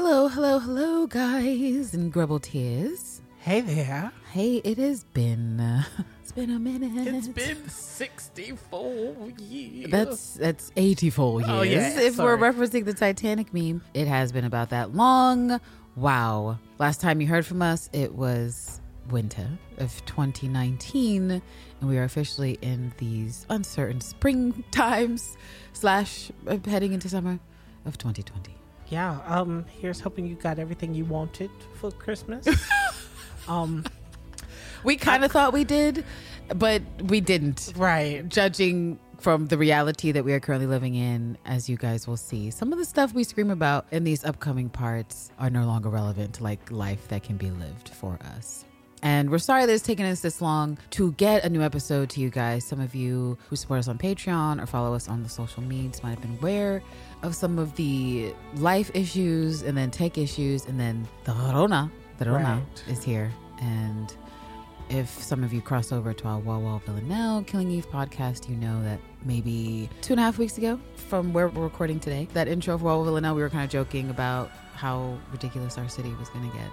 Hello, hello, hello, guys and Grubbleteers. Hey there. Hey, it has been uh, it's been a minute. It's been 64 years. That's that's 84 years. Oh, yeah, if sorry. we're referencing the Titanic meme, it has been about that long. Wow. Last time you heard from us, it was winter of 2019, and we are officially in these uncertain spring times slash uh, heading into summer of 2020. Yeah, um, here's hoping you got everything you wanted for Christmas. um, We kind of thought we did, but we didn't. right. judging from the reality that we are currently living in, as you guys will see, some of the stuff we scream about in these upcoming parts are no longer relevant to like life that can be lived for us. And we're sorry that it's taken us this long to get a new episode to you guys. Some of you who support us on Patreon or follow us on the social medias might have been aware of some of the life issues and then tech issues and then the Rona. The Rona Right. is here. And if some of you cross over to our Wall Wall Villanelle Killing Eve podcast, you know that maybe two and a half weeks ago from where we're recording today, that intro of Wall Wall Villanelle, we were kind of joking about how ridiculous our city was going to get.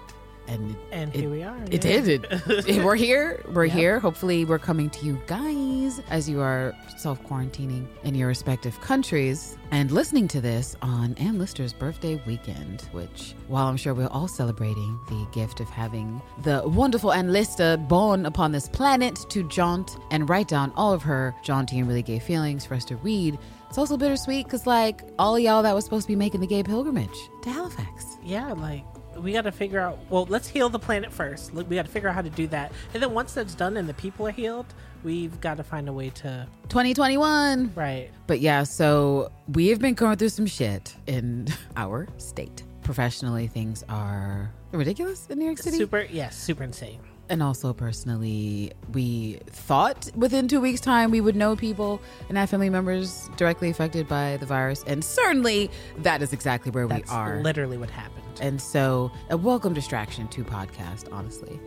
And it, And it- here we are. it yeah. did. It, it- we're here. We're Yep. here. Hopefully, we're coming to you guys as you are self quarantining in your respective countries and listening to this on Anne Lister's birthday weekend, which, while I'm sure we're all celebrating the gift of having the wonderful Anne Lister born upon this planet to jaunt and write down all of her jaunty and really gay feelings for us to read. It's also bittersweet because, like, all y'all that was supposed to be making the gay pilgrimage to Halifax. Yeah, like, we got to figure out. Well, let's heal the planet first. We got to figure out how to do that. And then once that's done and the people are healed, we've got to find a way to. 2021. Right. But yeah, so we have been going through some shit in our state. Professionally, things are ridiculous in New York City. Super, yeah, super insane. And also personally, we thought within two weeks' time we would know people and have family members directly affected by the virus. And certainly that is exactly where That's we are. literally what happened. And so, a welcome distraction to podcast, honestly,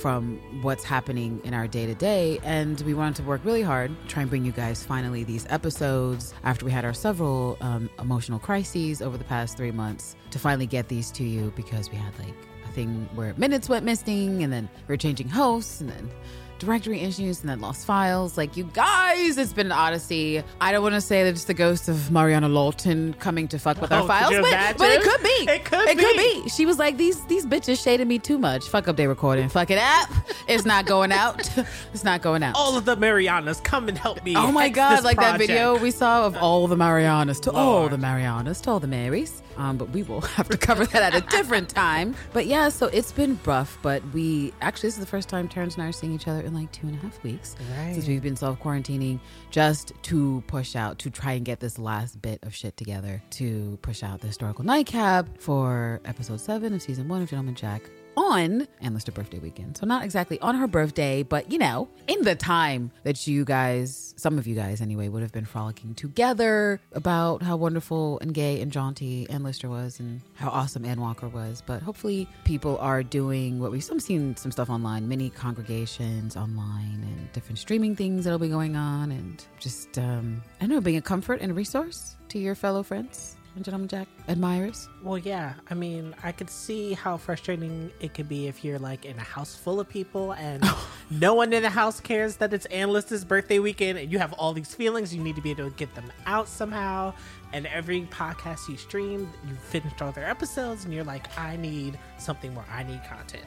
from what's happening in our day to day. And we wanted to work really hard, try and bring you guys finally these episodes after we had our several um, emotional crises over the past three months to finally get these to you because we had like thing where minutes went missing and then we are changing hosts and then directory issues and then lost files. Like, you guys, it's been an odyssey. I don't want to say that it's the ghost of Mariana Lawton coming to fuck with Oh, our files, but, but it could be. It could It could be. be. She was like, these these bitches shaded me too much. Fuck up, they recording. Fuck it up. It's not going out. It's not going out. All of the Marianas, come and help me. Oh my god, like that video we saw of all the Marianas to all the Marianas to all the Marys. Um, but we will have to cover that at a different time. But yeah, so it's been rough, but we actually this is the first time Terrence and I are seeing each other in like two and a half weeks. Right. Since we've been self quarantining just to push out, to try and get this last bit of shit together to push out the historical nightcap for episode seven of season one of Gentleman Jack on Anne Lister birthday weekend. So not exactly on her birthday, but you know, in the time that you guys, some of you guys anyway, would have been frolicking together about how wonderful and gay and jaunty Anne Lister was and how awesome Ann Walker was. But hopefully people are doing what we've some seen some stuff online, many congregations online and different streaming things that'll be going on and just um I know, being a comfort and a resource to your fellow friends Gentleman Jack admirers. Well, yeah. I mean, I could see how frustrating it could be if you're like in a house full of people and no one in the house cares that it's Anne Lister's birthday weekend and you have all these feelings. You need to be able to get them out somehow. And every podcast you stream, you finished all their episodes and you're like, I need something more. I need content.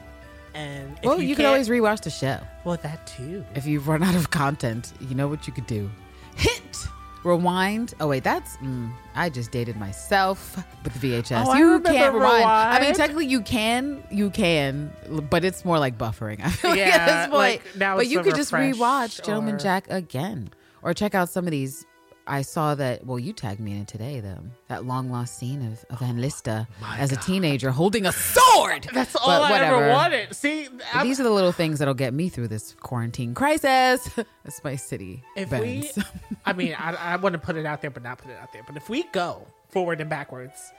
And if well, you, can can't- always rewatch the show. Well, that too. If you've run out of content, you know what you could do. Hit rewind. Oh wait, that's mm, I just dated myself with the VHS. Oh, you can't rewind. I mean, technically you can, you can, but it's more like buffering. I feel like Yeah, at this point. like, now but you could just rewatch Gentleman Jack again, or check out some of these. I saw that. Well, you tagged me in today, though. That long lost scene of, of oh Van Lista as a teenager holding a sword. Oh That's all But I whatever. ever wanted. See, I'm- These are the little things that'll get me through this quarantine crisis. That's my city. if bends. we i mean i, I want to put it out there but not put it out there but if we go forward and backwards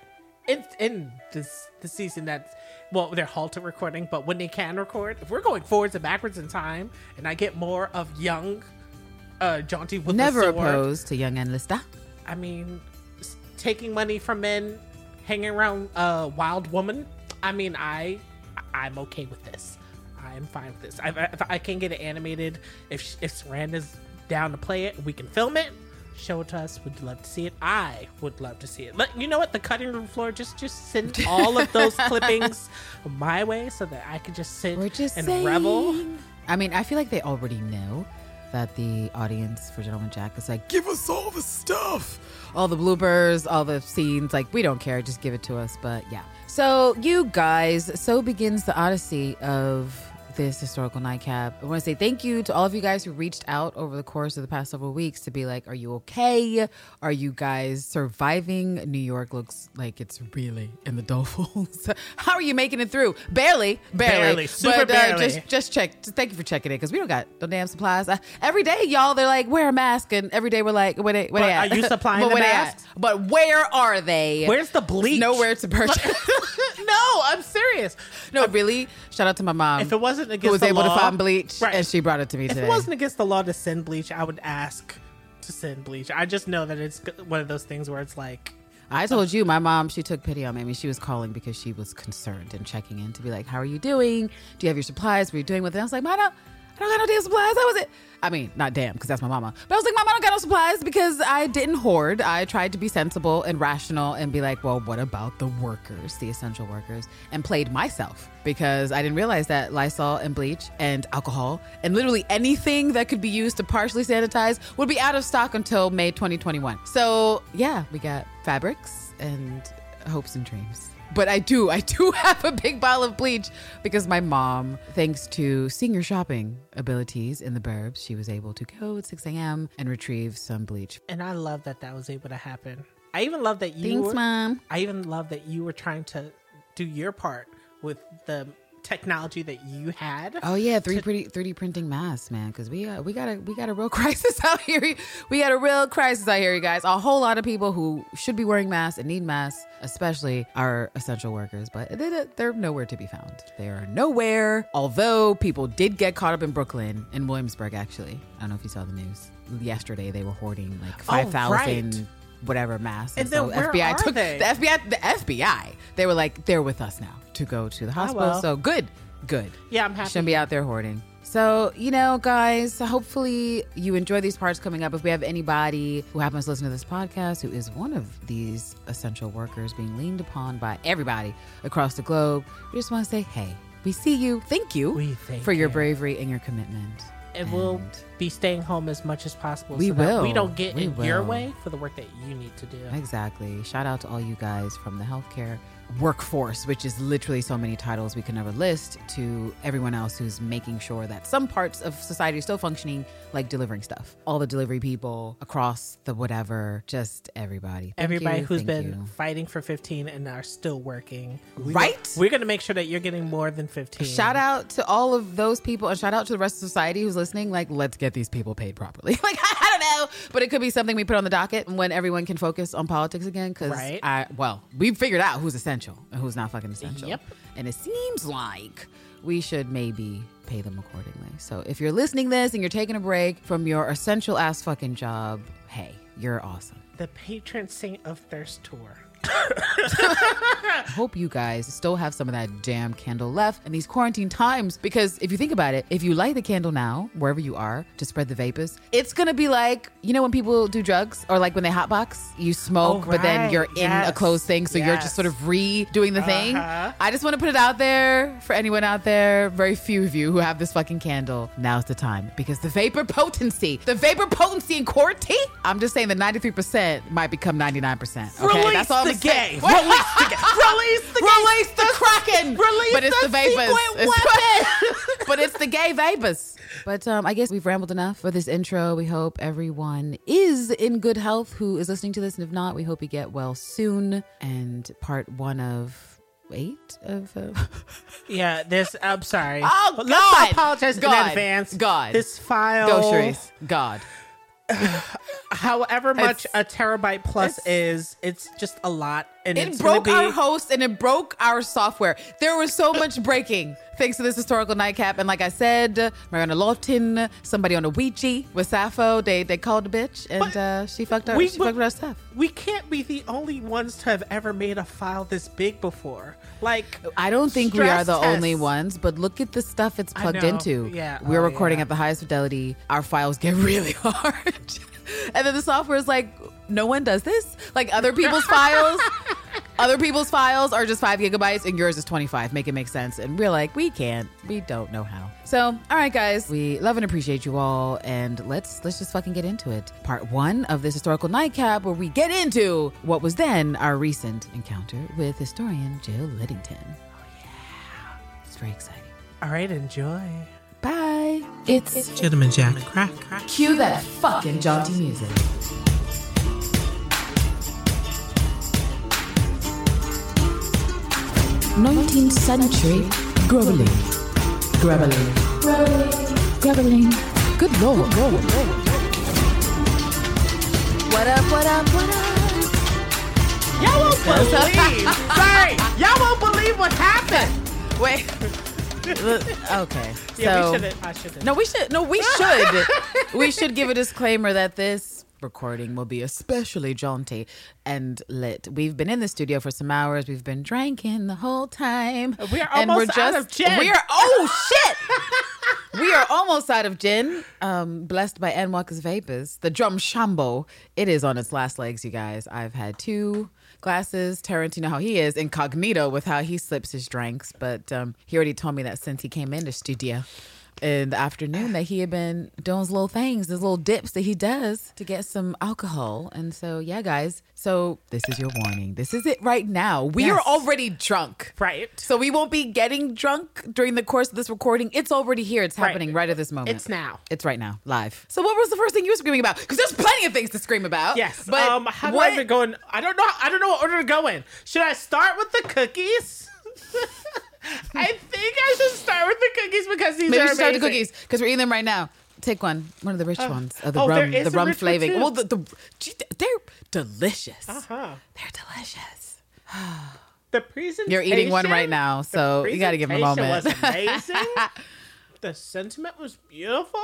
in in this the season that's well they're halted recording but when they can record if we're going forwards and backwards in time and i get more of young uh jaunty with Never opposed to young Anne Lister. i mean taking money from men hanging around a wild woman, I mean, I I'm okay with this. I'm fine with this. I, if I can get it animated, if if Saranda's down to play it, we can film it, show it to us. Would love to see it. I would love to see it. But you know what? The cutting room floor, just just send all of those clippings my way so that I could just sit We're just and saying. revel. I mean, I feel like they already know that the audience for Gentleman Jack is like, give us all the stuff, all the bloopers, all the scenes. Like, we don't care, just give it to us. But yeah. So, you guys, so begins the odyssey of this historical nightcap. I want to say thank you to all of you guys who reached out over the course of the past several weeks to be like, are you okay? Are you guys surviving? New York looks like it's really in the dolefuls. How are you making it through? Barely, barely, Barely, super but, uh, barely. just just check. Just thank you for checking it because we don't got no damn supplies. Uh, every day, y'all, they're like wear a mask, and every day we're like, where they, where But they at? are you supplying But the masks? But where are they? Where's the bleach? Nowhere to purchase. no, I'm serious. no, really. Shout out to my mom. If it wasn't against who was able law, to find bleach, Right. and she brought it to me If today. it wasn't against the law to send bleach, I would ask to send bleach. I just know that it's one of those things where it's like, I told you, my mom, she took pity on me. I mean, she was calling because she was concerned and checking in to be like, How are you doing? Do you have your supplies? What are you doing with it? I was like, Mom, I don't, got no damn supplies. How was it? I mean, not damn, because that's my mama. But I was like, Mom, I don't got no supplies because I didn't hoard. I tried to be sensible and rational and be like, Well, what about the workers, the essential workers? And played myself because I didn't realize that Lysol and bleach and alcohol and literally anything that could be used to partially sanitize would be out of stock until May 2021. So, yeah, we got fabrics and hopes and dreams. But I do, I do have a big bottle of bleach because my mom, thanks to senior shopping abilities in the burbs, she was able to go at 6 a.m. and retrieve some bleach. and I love that that was able to happen. I even love that you. Thanks, were, mom. I even love that you were trying to do your part with the technology that you had. Oh yeah, 3 pretty 3D printing masks, man. Because we uh, we got a we got a real crisis out here. We got a real crisis out here, you guys. A whole lot of people who should be wearing masks and need masks, especially our essential workers, but they, they're nowhere to be found. They are nowhere. Although people did get caught up in Brooklyn in Williamsburg, actually. I don't know if you saw the news yesterday. They were hoarding like five thousand. right. Whatever masks, And then where FBI took they? the FBI. The FBI, they were like, they're with us now to go to the oh, hospital. well. So good, good. Yeah, I'm happy. Shouldn't be out there hoarding. So, you know, guys, hopefully you enjoy these parts coming up. If we have anybody who happens to listen to this podcast who is one of these essential workers being leaned upon by everybody across the globe, we just want to say, hey, we see you. Thank you thank for your you. bravery and your commitment. And we'll And be staying home as much as possible. We so that will. we don't get We in your way for the work that you need to do. Exactly. Shout out to all you guys from the healthcare workforce, which is literally so many titles we can never list, to everyone else who's making sure that some parts of society are still functioning, like delivering stuff. All the delivery people across the whatever, just everybody. Thank Everybody you, who's been you. fighting for 15 and are still working. We- Right? We're going to make sure that you're getting more than 15. Shout out to all of those people and shout out to the rest of society who's listening. Like, let's get these people paid properly. like, I don't know, but it could be something we put on the docket when everyone can focus on politics again. Because Right. I, well, we figured out who's essential and who's not fucking essential. Yep. And it seems like we should maybe pay them accordingly. So if you're listening this and you're taking a break from your essential ass fucking job, hey, you're awesome. The patron saint of thirst tour. Hope you guys still have some of that damn candle left in these quarantine times. Because if you think about it, if you light the candle now, wherever you are, to spread the vapors, it's gonna be like, you know, when people do drugs or like when they hotbox, you smoke, Oh, but then you're in a closed thing. So you're just sort of redoing the thing. Uh-huh. I just wanna put it out there for anyone out there, very few of you who have this fucking candle. Now's the time. Because the vapor potency, the vapor potency in quarantine, I'm just saying the 93% might become 99%. Okay, Release that's all I'm saying. gay. Release the gay. Release the gay. Release the kraken. Release but it's the the, vapors. It's- but it's the gay vapors. But um, I guess we've rambled enough for this intro. We hope everyone is in good health who is listening to this, and if not, we hope you get well soon. And part one of eight of. Uh, Yeah, this. I'm sorry. Oh, Let's God. apologize in advance. God. This file. Go, Sharice. God. however much It's- a terabyte plus is, it's just a lot, and It broke be, our host and it broke our software. There was so much breaking thanks to this historical nightcap. And like I said, Mariana Lawton, somebody on a Ouija with Sappho, they they called the bitch and uh, she fucked our we- she fucked our stuff. We can't be the only ones to have ever made a file this big before. Like, I don't think we are the only ones, but look at the stuff it's plugged into. Yeah. We're Oh, recording yeah. at the highest fidelity. Our files get really hard. and then the software is like, no one does this. Like other people's files, other people's files are just five gigabytes and yours is 25. Make it make sense. And we're like, we can't. We don't know how. So, all right, guys, we love and appreciate you all. And let's let's just fucking get into it. Part one of this historical nightcap where we get into what was then our recent encounter with historian Jill Liddington. Oh, yeah. It's very exciting. all right, enjoy. Bye. It's Gentleman Jack, crack, crack. cue that fucking jaunty music. Nineteenth century groveling, groveling, groveling. Good lord. What up? What up? What up? Y'all won't believe. Sorry, y'all won't believe what happened. Wait. okay. Yeah, so, we shouldn't. I shouldn't. No, we should. No, we should. we should give a disclaimer that this recording will be especially jaunty and lit. We've been in the studio for some hours. We've been drinking the whole time. We are almost out of gin. We are. Oh shit. We are almost out of gin. Um, blessed by Ann Walker's vapors. The Drumshanbo. It is on its last legs, you guys. I've had two glasses. Tarantino, how he is incognito with how he slips his drinks. But um, he already told me that since he came in the studio in the afternoon that he had been doing his little things, his little dips that he does to get some alcohol. And so, yeah, guys. So this is your warning. This is it right now. We are already drunk. Right. So we won't be getting drunk during the course of this recording. It's already here. It's Right. happening right at this moment. It's now. It's right now, live. So what was the first thing you were screaming about? Because there's plenty of things to scream about. Yes. But um, how do what, I even go in? I don't know. I don't know what order to go in. Should I start with the cookies? I think I should start with the cookies because these Maybe are we should start with the amazing. cookies because we're eating them right now. Take one, one of the rich ones, of the oh, there rum, is the a rum rich one, flaving. too. Well, the, the gee, they're delicious. Uh-huh. They're delicious. The presentation. You're eating one right now, so you got to give him a presentation moment. Was amazing. the sentiment was beautiful,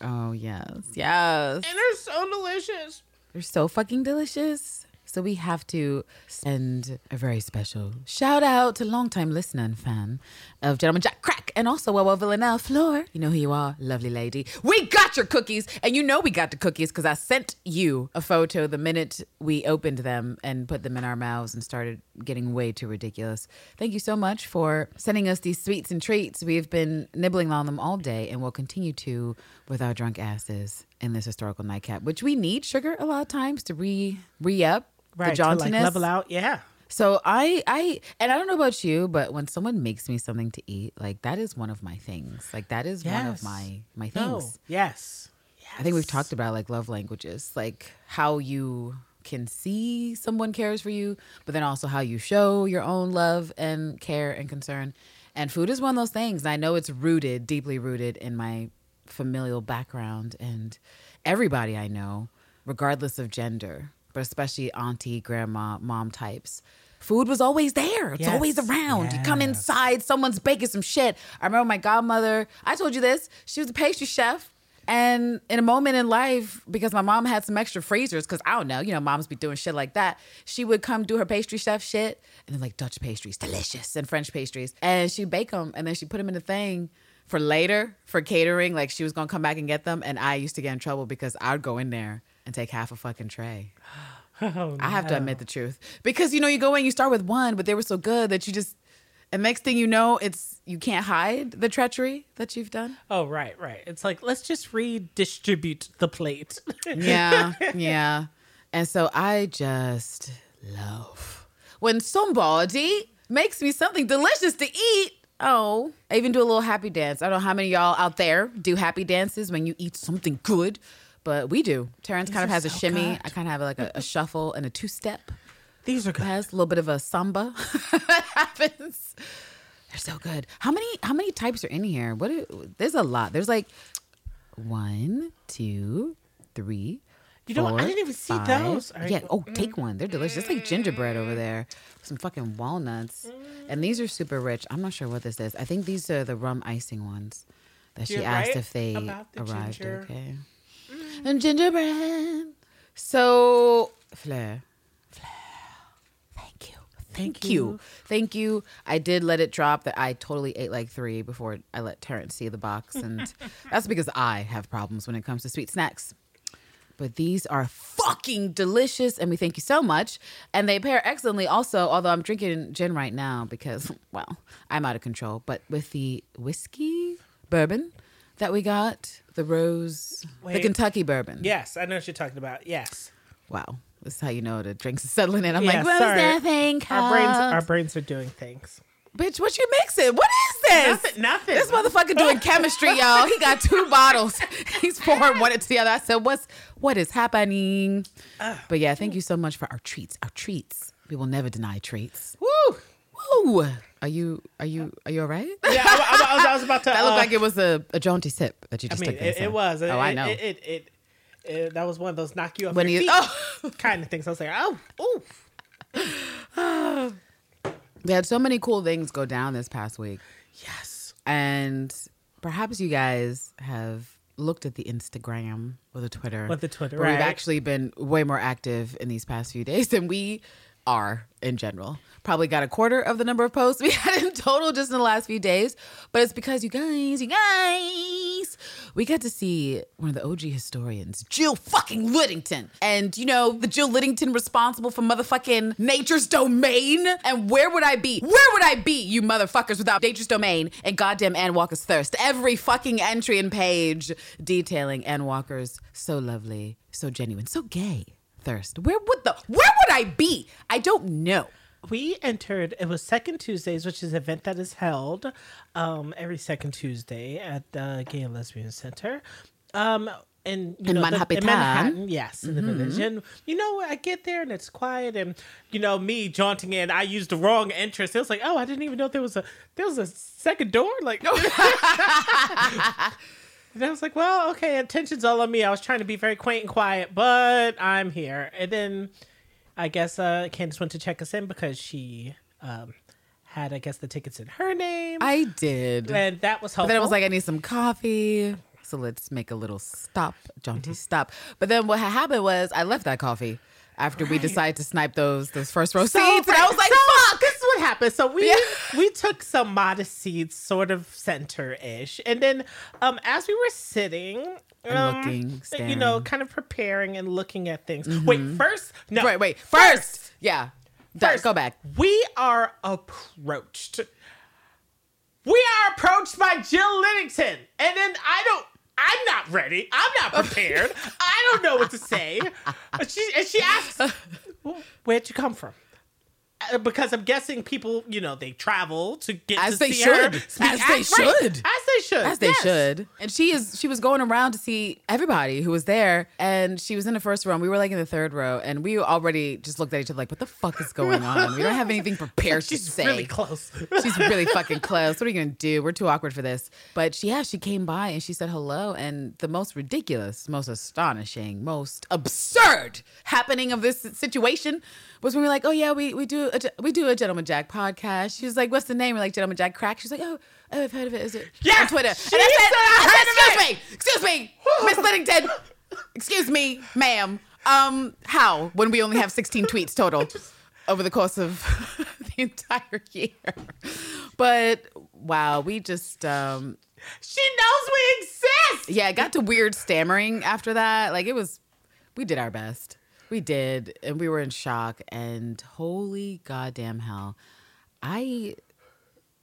oh yes, yes. and they're so delicious. They're so fucking delicious. So we have to send a very special shout out to longtime listener and fan of Gentleman Jack Crack and also Wawa Villanelle Floor. You know who you are, lovely lady. We got your cookies, and you know we got the cookies because I sent you a photo the minute we opened them and put them in our mouths and started getting way too ridiculous. Thank you so much for sending us these sweets and treats. We've been nibbling on them all day and will continue to with our drunk asses in this historical nightcap, which we need sugar a lot of times to re re up Right. the to, jauntiness. like, level out. Yeah. So I I and I don't know about you, but when someone makes me something to eat, like that is one of my things. Like that is one of Yes. my my No. things. Yes. I think we've talked about like love languages, like how you can see someone cares for you, but then also how you show your own love and care and concern. And food is one of those things. And I know it's rooted, deeply rooted in my familial background and everybody I know, regardless of gender, but especially auntie, grandma, mom types. Food was always there. It's Yes. always around. You come inside, someone's baking some shit. I remember my godmother, I told you this, she was a pastry chef. And in a moment in life, because my mom had some extra freezers, because I don't know, you know, moms be doing shit like that. She would come do her pastry chef shit, and then like Dutch pastries, delicious, and French pastries, and she would bake them, and then she'd put them in a thing for later for catering. Like she was gonna come back and get them, and I used to get in trouble because I'd go in there and take half a fucking tray. Oh, I have to admit the truth because you know you go in, you start with one, but they were so good that you just. And next thing you know, it's you can't hide the treachery that you've done. Oh, right, right. It's like let's just redistribute the plate. yeah, yeah. And so I just love when somebody makes me something delicious to eat. Oh, I even do a little happy dance. I don't know how many of y'all out there do happy dances when you eat something good, but we do. Terrence kind of has a shimmy. good. I kind of have like a, a shuffle and a two step. These are It good. has a little bit of a samba that happens. They're so good. How many how many types are in here? What? Are, there's a lot. There's like one, two, three, You know what? I didn't even see five. those. Right. Yeah. Oh, take one. They're delicious. It's like gingerbread over there. Some fucking walnuts. And these are super rich. I'm not sure what this is. I think these are the rum icing ones that she You're asked right if they the arrived ginger. Mm. okay. And gingerbread. So, Flair. Flair. Thank you. Thank you. you. Thank you. I did let it drop that I totally ate like three before I let Terrence see the box. And that's because I have problems when it comes to sweet snacks. But these are fucking delicious, and we thank you so much. And they pair excellently also, although I'm drinking gin right now because, well, I'm out of control. But with the whiskey bourbon that we got, the rose, the Kentucky bourbon. Yes, I know what you're talking about. Yes. Wow. This is how you know the drinks are settling in. I'm Yeah, like, what's sorry. that thing Our brains, our brains are doing things. Bitch, what you mixing? What is this? Nothing- nothing. This motherfucker doing chemistry, y'all. He got two bottles. He's pouring one into the other. I said, "What's what is happening?" But yeah, thank you so much for our treats. Our treats. We will never deny treats. Woo! Woo! Are you are you are you all right? Yeah, I, I- I was, I was about to. That looked uh, like it was a, a jaunty sip that you I just mean, took. there, it, so. it was. Oh, It, I know. It, it, it, that was one of those knock you off when your you feet oh, kind of things. I was like, oh, ooh. we had so many cool things go down this past week. Yes. And perhaps you guys have looked at the Instagram or the Twitter. Or the Twitter, where We've actually been way more active in these past few days than we are in general. Probably got a quarter of the number of posts we had in total just in the last few days. But it's because you guys, you guys, we got to see one of the OG historians, Jill fucking Liddington. And you know, the Jill Liddington responsible for motherfucking Nature's Domain. And where would I be? Where would I be, you motherfuckers, without Nature's Domain and goddamn Ann Walker's Thirst? Every fucking entry and page detailing Ann Walker's so lovely, so genuine, so gay thirst. Where would the where would I be? I don't know. We entered. It was Second Tuesdays, which is an event that is held um, every second Tuesday at the Gay and Lesbian Center. Um, in, you In know, the- Manhattan. in Manhattan, yes, in the village. And you know, I get there and it's quiet, and you know, me jaunting in, I used the wrong entrance. It was like, oh, I didn't even know there was a there was a second door. Like, and I was like, well, okay, attention's all on me. I was trying to be very quaint and quiet, but I'm here. And then I guess uh, Candace went to check us in because she um, had, I guess, the tickets in her name, I did. and that was But helpful. then it was like, I need some coffee. So let's make a little stop, jaunty stop. But then what happened was I left that coffee after we decided to snipe those those first row So, seats. And I was like, so fuck. What happened. So we Yeah. we took some modest seats, sort of center ish, and then um, as we were sitting. And um, looking, you know. Mm-hmm. kind of preparing and looking at things. Wait, first, no, Wait, wait. First. Yeah. Da- First, go back. We are approached. We are approached by Jill Liddington, and then I don't. I'm not ready. I'm not prepared. I don't know what to say. She and she asks, "Where'd you come from?" Uh, Because I'm guessing people, you know, they travel to get As to they see her should. speak. As they right. should. As they should. As they yes. should. And she is she was going around to see everybody who was there and she was in the first row and we were like in the third row and we already just looked at each other like, what the fuck is going on? We don't have anything prepared to say. She's really close. She's really fucking close. What are you gonna do? We're too awkward for this. But she, yeah, she came by and she said hello. And the most ridiculous, most astonishing, most absurd happening of this situation was when we were like, oh yeah, we we do a, we do a Gentleman Jack podcast. She was like, what's the name? We're like Gentleman Jack Crack. She's like, oh, oh, I've heard of it. Is it Yes, on Twitter? she and I said, "I said, of it." excuse me, excuse me, Miss Liddington, excuse me, ma'am. Um, how when we only have 16 tweets total over the course of the entire year? But wow, we just um She knows we exist. yeah, it got to weird stammering after that. Like it was we did our best. We did, and we were in shock and holy goddamn hell. I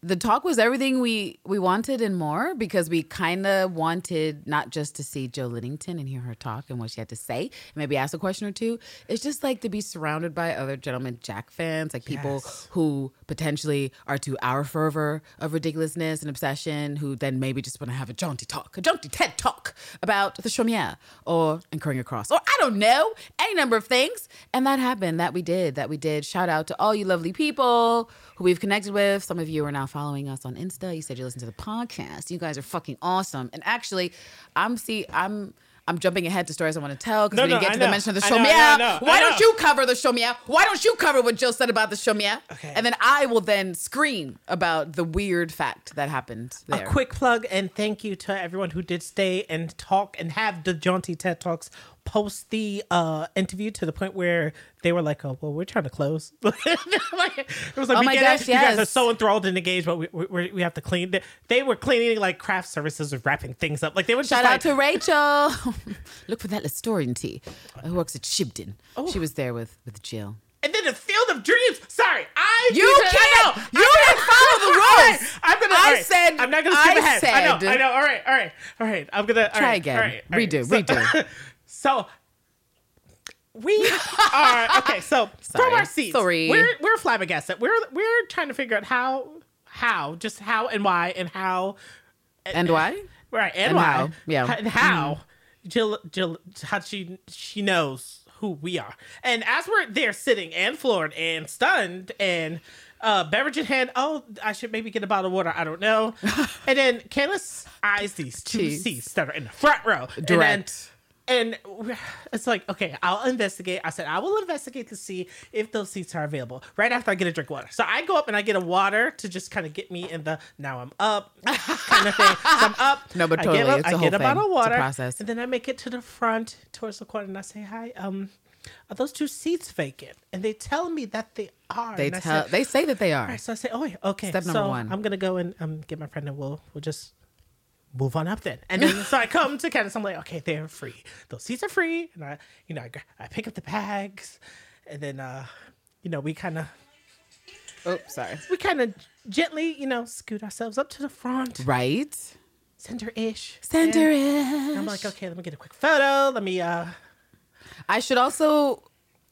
the talk was everything we we wanted and more because we kind of wanted not just to see Joe Liddington and hear her talk and what she had to say, and maybe ask a question or two. It's just like to be surrounded by other gentlemen Jack fans, like people Yes. who potentially are to our fervor of ridiculousness and obsession, who then maybe just want to have a jaunty talk, a jaunty TED talk about the chaumière or incurring a cross, or I don't know, any number of things. And that happened. That we did. That we did. Shout out to all you lovely people who we've connected with. Some of you are now following us on Insta. You said you listen to the podcast. You guys are fucking awesome. And actually, I'm see I'm I'm jumping ahead to stories I want to tell because No, we didn't no, get to the mention of the show know, me out. Know, Why don't you cover the show me out? Why don't you cover what Jill said about the show me out? Okay. And then I will then scream about the weird fact that happened A quick plug and thank you to everyone who did stay and talk and have the jaunty TED Talks post the uh, interview to the point where they were like, "Oh, well, we're trying to close." like, it was like, Oh we get gosh, it. You guys are so enthralled and engaged, but we, we, we have to clean. They, they were cleaning like craft services or wrapping things up. Like they were Shout like, out to Rachel. Look for that historian tea who works at Shibden. Oh. She was there with with Jill. and then the Field of Dreams. Sorry, I You can't. know. You I'm didn't follow the right, rules. I'm gonna. I right. said- I'm not gonna skip I ahead. I know. I know. All right. All right. All right. I'm gonna all Try right, again. all right, all. Redo, So- redo. So we are okay. So Sorry. from our seats, Sorry. we're we're flabbergasted. We're we're trying to figure out how how just how and why and how And why? right and, And why how, yeah. And how Jill Jill how she she knows who we are. And as we're there sitting and floored and stunned and uh, beverage in hand. Oh, I should maybe get a bottle of water. I don't know. and then Candace eyes these two Jeez. seats that are in the front row. And then- Direct. And it's like, okay, I'll investigate. I said, I will investigate to see if those seats are available right after I get a drink of water. So I go up and I get a water to just kind of get me in the now I'm up kind of thing. So I'm up. No, but I totally, get up, it's a I whole get a bottle of It's a water. process. And then I make it to the front towards the corner and I say, Hi, um, are those two seats vacant? And they tell me that they are. They tell. said, they say that they are. right, so I say, oh, okay. Step number so one. I'm gonna go and um, get my friend, and we'll we'll just move on up then. And then so I come to Candace. I'm like, okay, they're free. Those seats are free. And I, you know, I, I pick up the bags, and then uh, you know, we kind of Oh, sorry. we kind of gently, you know, scoot ourselves up to the front, Right. center ish, Center And I'm like, okay, let me get a quick photo. Let me uh, I should also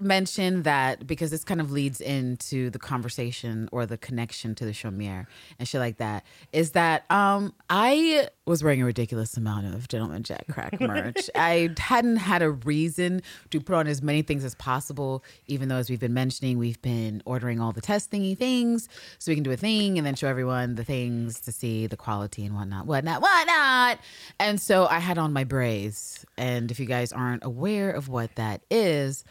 mention that because this kind of leads into the conversation or the connection to the chaumière and shit like that is that um I was wearing a ridiculous amount of Gentleman Jack Crack merch. I hadn't had a reason to put on as many things as possible, even though as we've been mentioning, we've been ordering all the test thingy things so we can do a thing and then show everyone the things to see the quality and whatnot, whatnot, whatnot. And so I had on my braids. And if you guys aren't aware of what that is,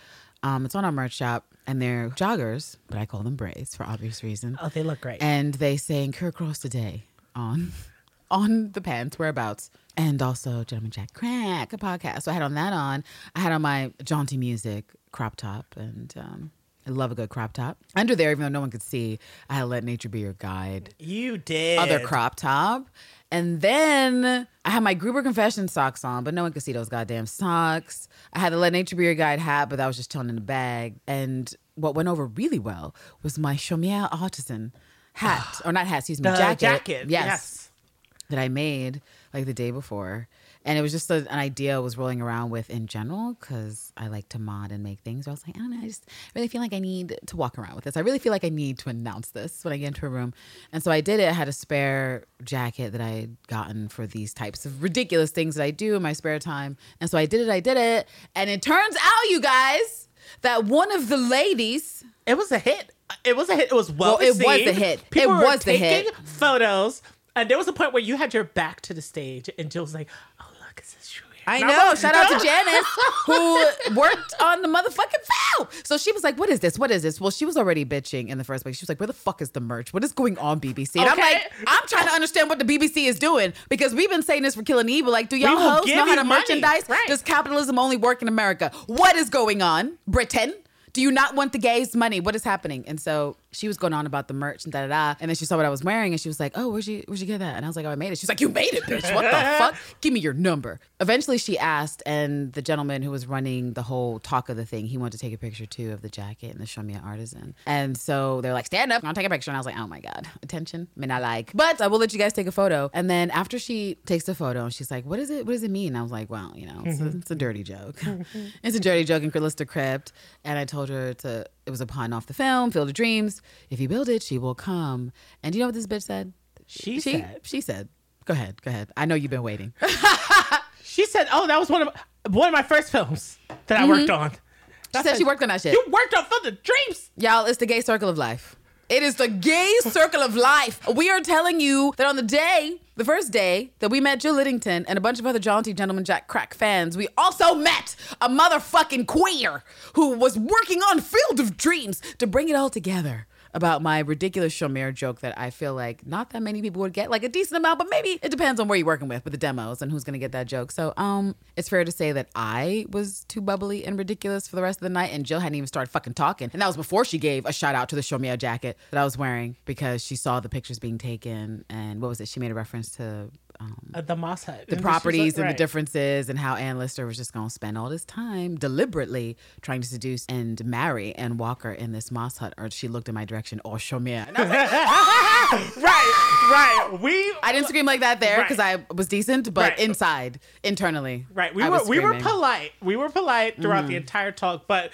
um, it's on our merch shop, and they're joggers, but I call them braids for obvious reason. oh, they look great. And they say "Incur a cross the day" on on the pants whereabouts, and also Gentleman Jack Crack a podcast. So I had on that on. I had on my jaunty music crop top, and um, I love a good crop top. Under there, even though no one could see, I had "Let Nature Be Your Guide." you did other crop top. And then I had my Gruber Confession socks on, but no one could see those goddamn socks. I had the Let Nature Be Your Guide hat, but that was just chilling in the bag. And what went over really well was my Chaumière Artisan hat, or not hat, excuse me, The jacket. jacket, Yes, yes. That I made like the day before. And it was just a, an idea I was rolling around with in general because I like to mod and make things. I was like, I don't know, I just really feel like I need to walk around with this. I really feel like I need to announce this when I get into a room. And so I did it. I had a spare jacket that I had gotten for these types of ridiculous things that I do in my spare time. And so I did it, I did it. And it turns out, you guys, that one of the ladies It was a hit. It was a hit. It was well, Well, it was a hit. People It were was the taking hit. photos, and there was a point where you had your back to the stage, and Jill was like, "Oh, look, it's this shoe." I know. Shout out to Janice who worked on the motherfucking film. So she was like, "What is this? What is this?" Well, she was already bitching in the first place. She was like, "Where the fuck is the merch? What is going on, BBC?" And I'm like, "I'm trying to understand what the BBC is doing because we've been saying this for Killing Eve. Like, do y'all hoes know how to money. merchandise? Right. Does capitalism only work in America? What is going on, Britain?" Do you not want the gays' money? What is happening? And so she was going on about the merch and da da da. And then she saw what I was wearing and she was like, "Oh, where'd you where'd you get that?" And I was like, "Oh, I made it." She's like, "You made it, bitch! What the fuck? Give me your number." Eventually, she asked, and the gentleman who was running the whole talk of the thing, he wanted to take a picture too of the jacket and the Chaumière Artisan. And so they're like, "Stand up, I'll take a picture." And I was like, "Oh my god, attention, I mean, I like." But I will let you guys take a photo. And then after she takes the photo, and she's like, "What is it? What does it mean?" I was like, "Well, you know, it's, a, mm-hmm. it's a dirty joke. it's a dirty joke." And Calista Crypt, and I told her to. It was a pun off the film, Field of Dreams. If you build it, she will come. And do you know what this bitch said? She she, said- She said. Go ahead. Go ahead. I know you've been waiting. She said, "Oh, that was one of one of my first films that I worked mm-hmm. on." She said she worked on that shit. You worked on Field of Dreams. Y'all, it's the gay circle of life. It is the gay circle of life. We are telling you that on the day, the first day that we met Jill Liddington and a bunch of other jaunty gentleman Jack Crack fans, we also met a motherfucking queer who was working on Field of Dreams to bring it all together about my ridiculous chaumière joke that I feel like not that many people would get, like a decent amount, but maybe it depends on where you're working with with the demos and who's gonna get that joke. So um it's fair to say that I was too bubbly and ridiculous for the rest of the night and Jill hadn't even started fucking talking. And that was before she gave a shout out to the chaumière jacket that I was wearing because she saw the pictures being taken and what was it? She made a reference to um, Uh, the Moss Hut. the And properties like- and the differences and how Anne Lister was just going to spend all this time deliberately trying to seduce and marry Ann Walker in this moss hut. Or she looked in my direction, or chaumière. And I, was like, right, right. We I didn't scream like that there Right. because I was decent, but Right. inside, internally, Right. We I were we were. Polite. We were polite throughout the entire talk, but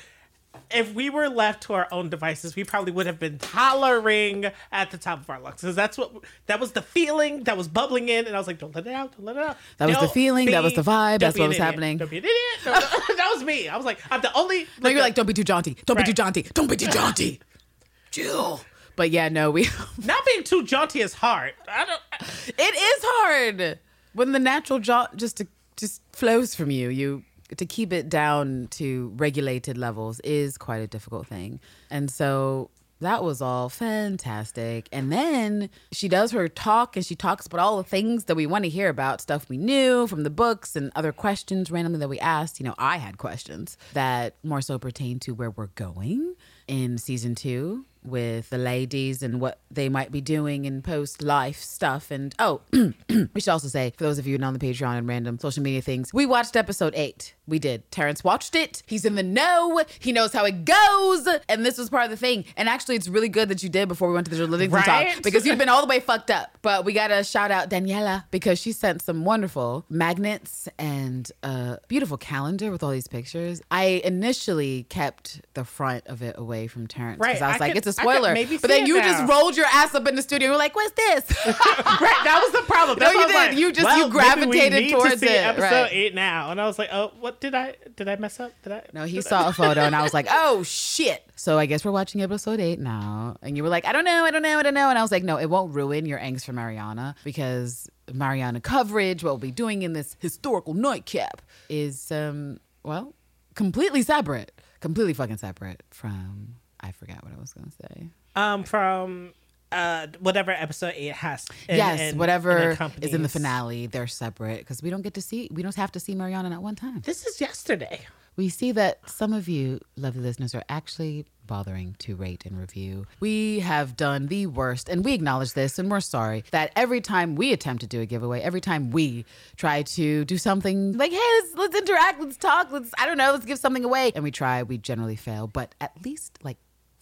if we were left to our own devices, we probably would have been hollering at the top of our lungs. Because that's what that was the feeling that was bubbling in, and I was like, "Don't let it out! Don't let it out!" That was the Don't feeling, that was the vibe, that's what was idiot. happening. Don't be an idiot. Don't- that was me. I was like, I'm the only. No, you're like, don't be too jaunty. Don't be too jaunty. Don't be too jaunty. Jill. But yeah, no, we. not being too jaunty is hard. I don't. It is hard when the natural jaunt just just flows from you. You to keep it down to regulated levels is quite a difficult thing, and so that was all fantastic. And then she does her talk and she talks about all the things that we want to hear about, stuff we knew from the books and other questions randomly that we asked. You know, I had questions that more so pertain to where we're going in season two with the ladies and what they might be doing in post life stuff. And oh, we should also say, for those of you not on the Patreon and random social media things, we watched episode eight. We did. Terrence watched it. He's in the know. He knows how it goes. And this was part of the thing. And actually, it's really good that you did before we went to the Liddington Right? talk because you've been all the way fucked up. But we got to shout out Daniela because she sent some wonderful magnets and a beautiful calendar with all these pictures. I initially kept the front of it away from Terrence because Right, I was I like, could- it's a spoiler. maybe But then you now. just rolled your ass up in the studio. and were like, what's this? right, that was the problem. That's No, you did. like, You just- well, you gravitated need towards to see it, Episode right. eight now, and I was like, oh, what did I did I mess up? Did I? No, he saw a photo and I was like, oh shit. So I guess we're watching episode eight now. And you were like, I don't know, I don't know, I don't know. And I was like, no, it won't ruin your angst for Mariana because Mariana coverage, what we'll be doing in this historical nightcap is, um, well, completely separate. Completely fucking separate from, I forgot what I was going to say. Um, from uh whatever episode eight has. in- yes, whatever is in the finale, they're separate because we don't get to see, we don't have to see Mariana at one time. This is yesterday. We see that some of you, lovely listeners, are actually bothering to rate and review. We have done the worst, and we acknowledge this, and we're sorry that every time we attempt to do a giveaway, every time we try to do something like, hey, let's, let's interact, let's talk, let's, I don't know, let's give something away, and we try, we generally fail. But at least, like,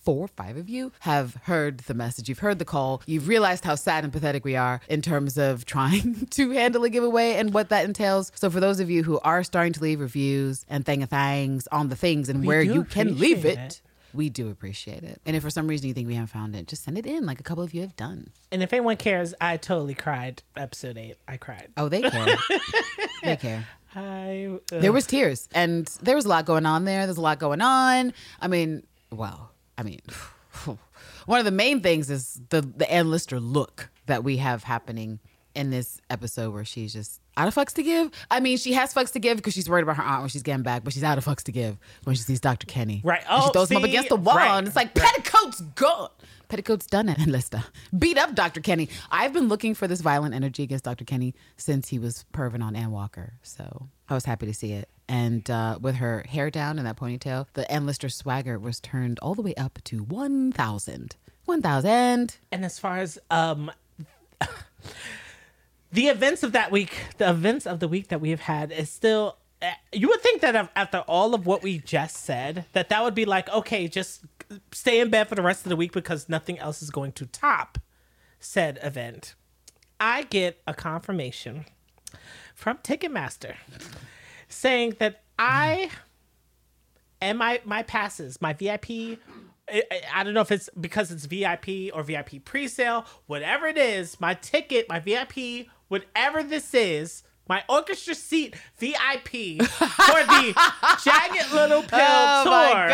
four or five of you have heard the message. You've heard the call. You've realized how sad and pathetic we are in terms of trying to handle a giveaway and what that entails. So for those of you who are starting to leave reviews and thing of things on the things and where you can leave it, it. we do appreciate it. And if for some reason you think we haven't found it, just send it in like a couple of you have done. And if anyone cares, I totally cried. Episode eight, I cried. Oh, they care. they care. I uh, There was tears, and there was a lot going on there. There's a lot going on. I mean, well, I mean, one of the main things is the the Anne Lister look that we have happening in this episode, where she's just out of fucks to give. I mean, she has fucks to give because she's worried about her aunt when she's getting back, but she's out of fucks to give when she sees Dr. Kenny. Right. And she Oh, throws him up against the wall, Right. and it's like Right. petticoats gone. Petticoats done it, Lister. Beat up Dr. Kenny. I've been looking for this violent energy against Dr. Kenny since he was perving on Ann Walker. So I was happy to see it. And uh, with her hair down and that ponytail, the Anne Lister swagger was turned all the way up to 1,000. 1,000. and as far as um the events of that week the events of the week that we have had is still uh, you would think that after all of what we just said that that would be like okay just stay in bed for the rest of the week because nothing else is going to top said event i get a confirmation from ticketmaster saying that i and my my passes, my VIP. I, don't know if it's because it's VIP or VIP pre-sale, whatever it is. My ticket, my VIP, whatever this is, my orchestra seat VIP for the Jagged Little Pill Oh tour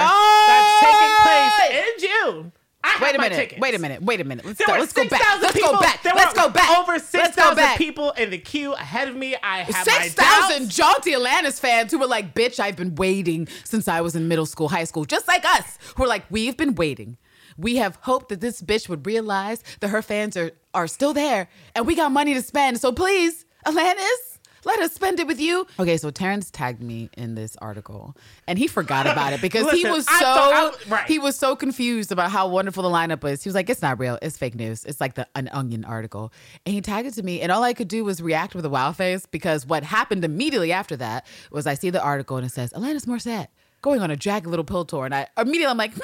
that's taking place in June. I wait a minute. tickets. Wait a minute. Wait a minute. Let's go. Let's go back. 6,000 Let's people. go back. There Let's were go back. Over six thousand people in the queue ahead of me. I have Six thousand jaunty Alanis fans who were like, "Bitch, I've been waiting since I was in middle school, high school, just like us." Who are like, "We've been waiting. We have hoped that this bitch would realize that her fans are are still there, and we got money to spend. So please, Alanis." Let us spend it with you. Okay, so Terrence tagged me in this article, and he forgot about it because he was so I- right. he was so confused about how wonderful the lineup was. He was like, "It's not real. It's fake news. It's like the an Onion article." And he tagged it to me, and all I could do was react with a wow face because what happened immediately after that was I see the article and it says Alanis Morissette going on a jagged little pill tour, and I immediately I'm like, hmm?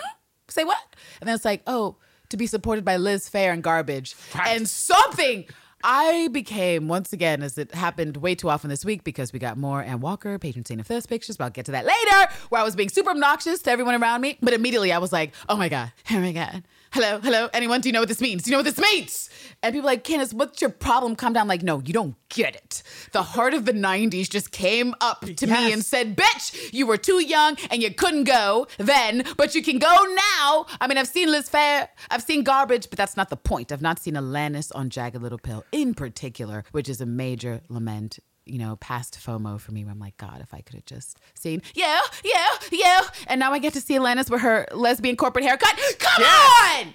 "Say what?" And then it's like, "Oh, to be supported by Liz Phair and Garbage Right. and something." I became once again, as it happened way too often this week, because we got more Ann Walker, patron saint of pictures. But I'll get to that later, where I was being super obnoxious to everyone around me. But immediately I was like, "Oh my god, oh my god, hello, hello, anyone? Do you know what this means? Do you know what this means?" And people like, "Candace, what's your problem? Calm down." like, no, you don't get it. The heart of the '90s just came up to me and said, "Bitch, you were too young and you couldn't go then, but you can go now." I mean, I've seen Liz Phair, I've seen Garbage, but that's not the point. I've not seen Alanis on Jagged Little Pill in particular, which is a major lament. You know, past FOMO for me, where I'm like, God, if I could have just seen, yeah, yeah, yeah, and now I get to see Alanis with her lesbian corporate haircut. Come Yes. on!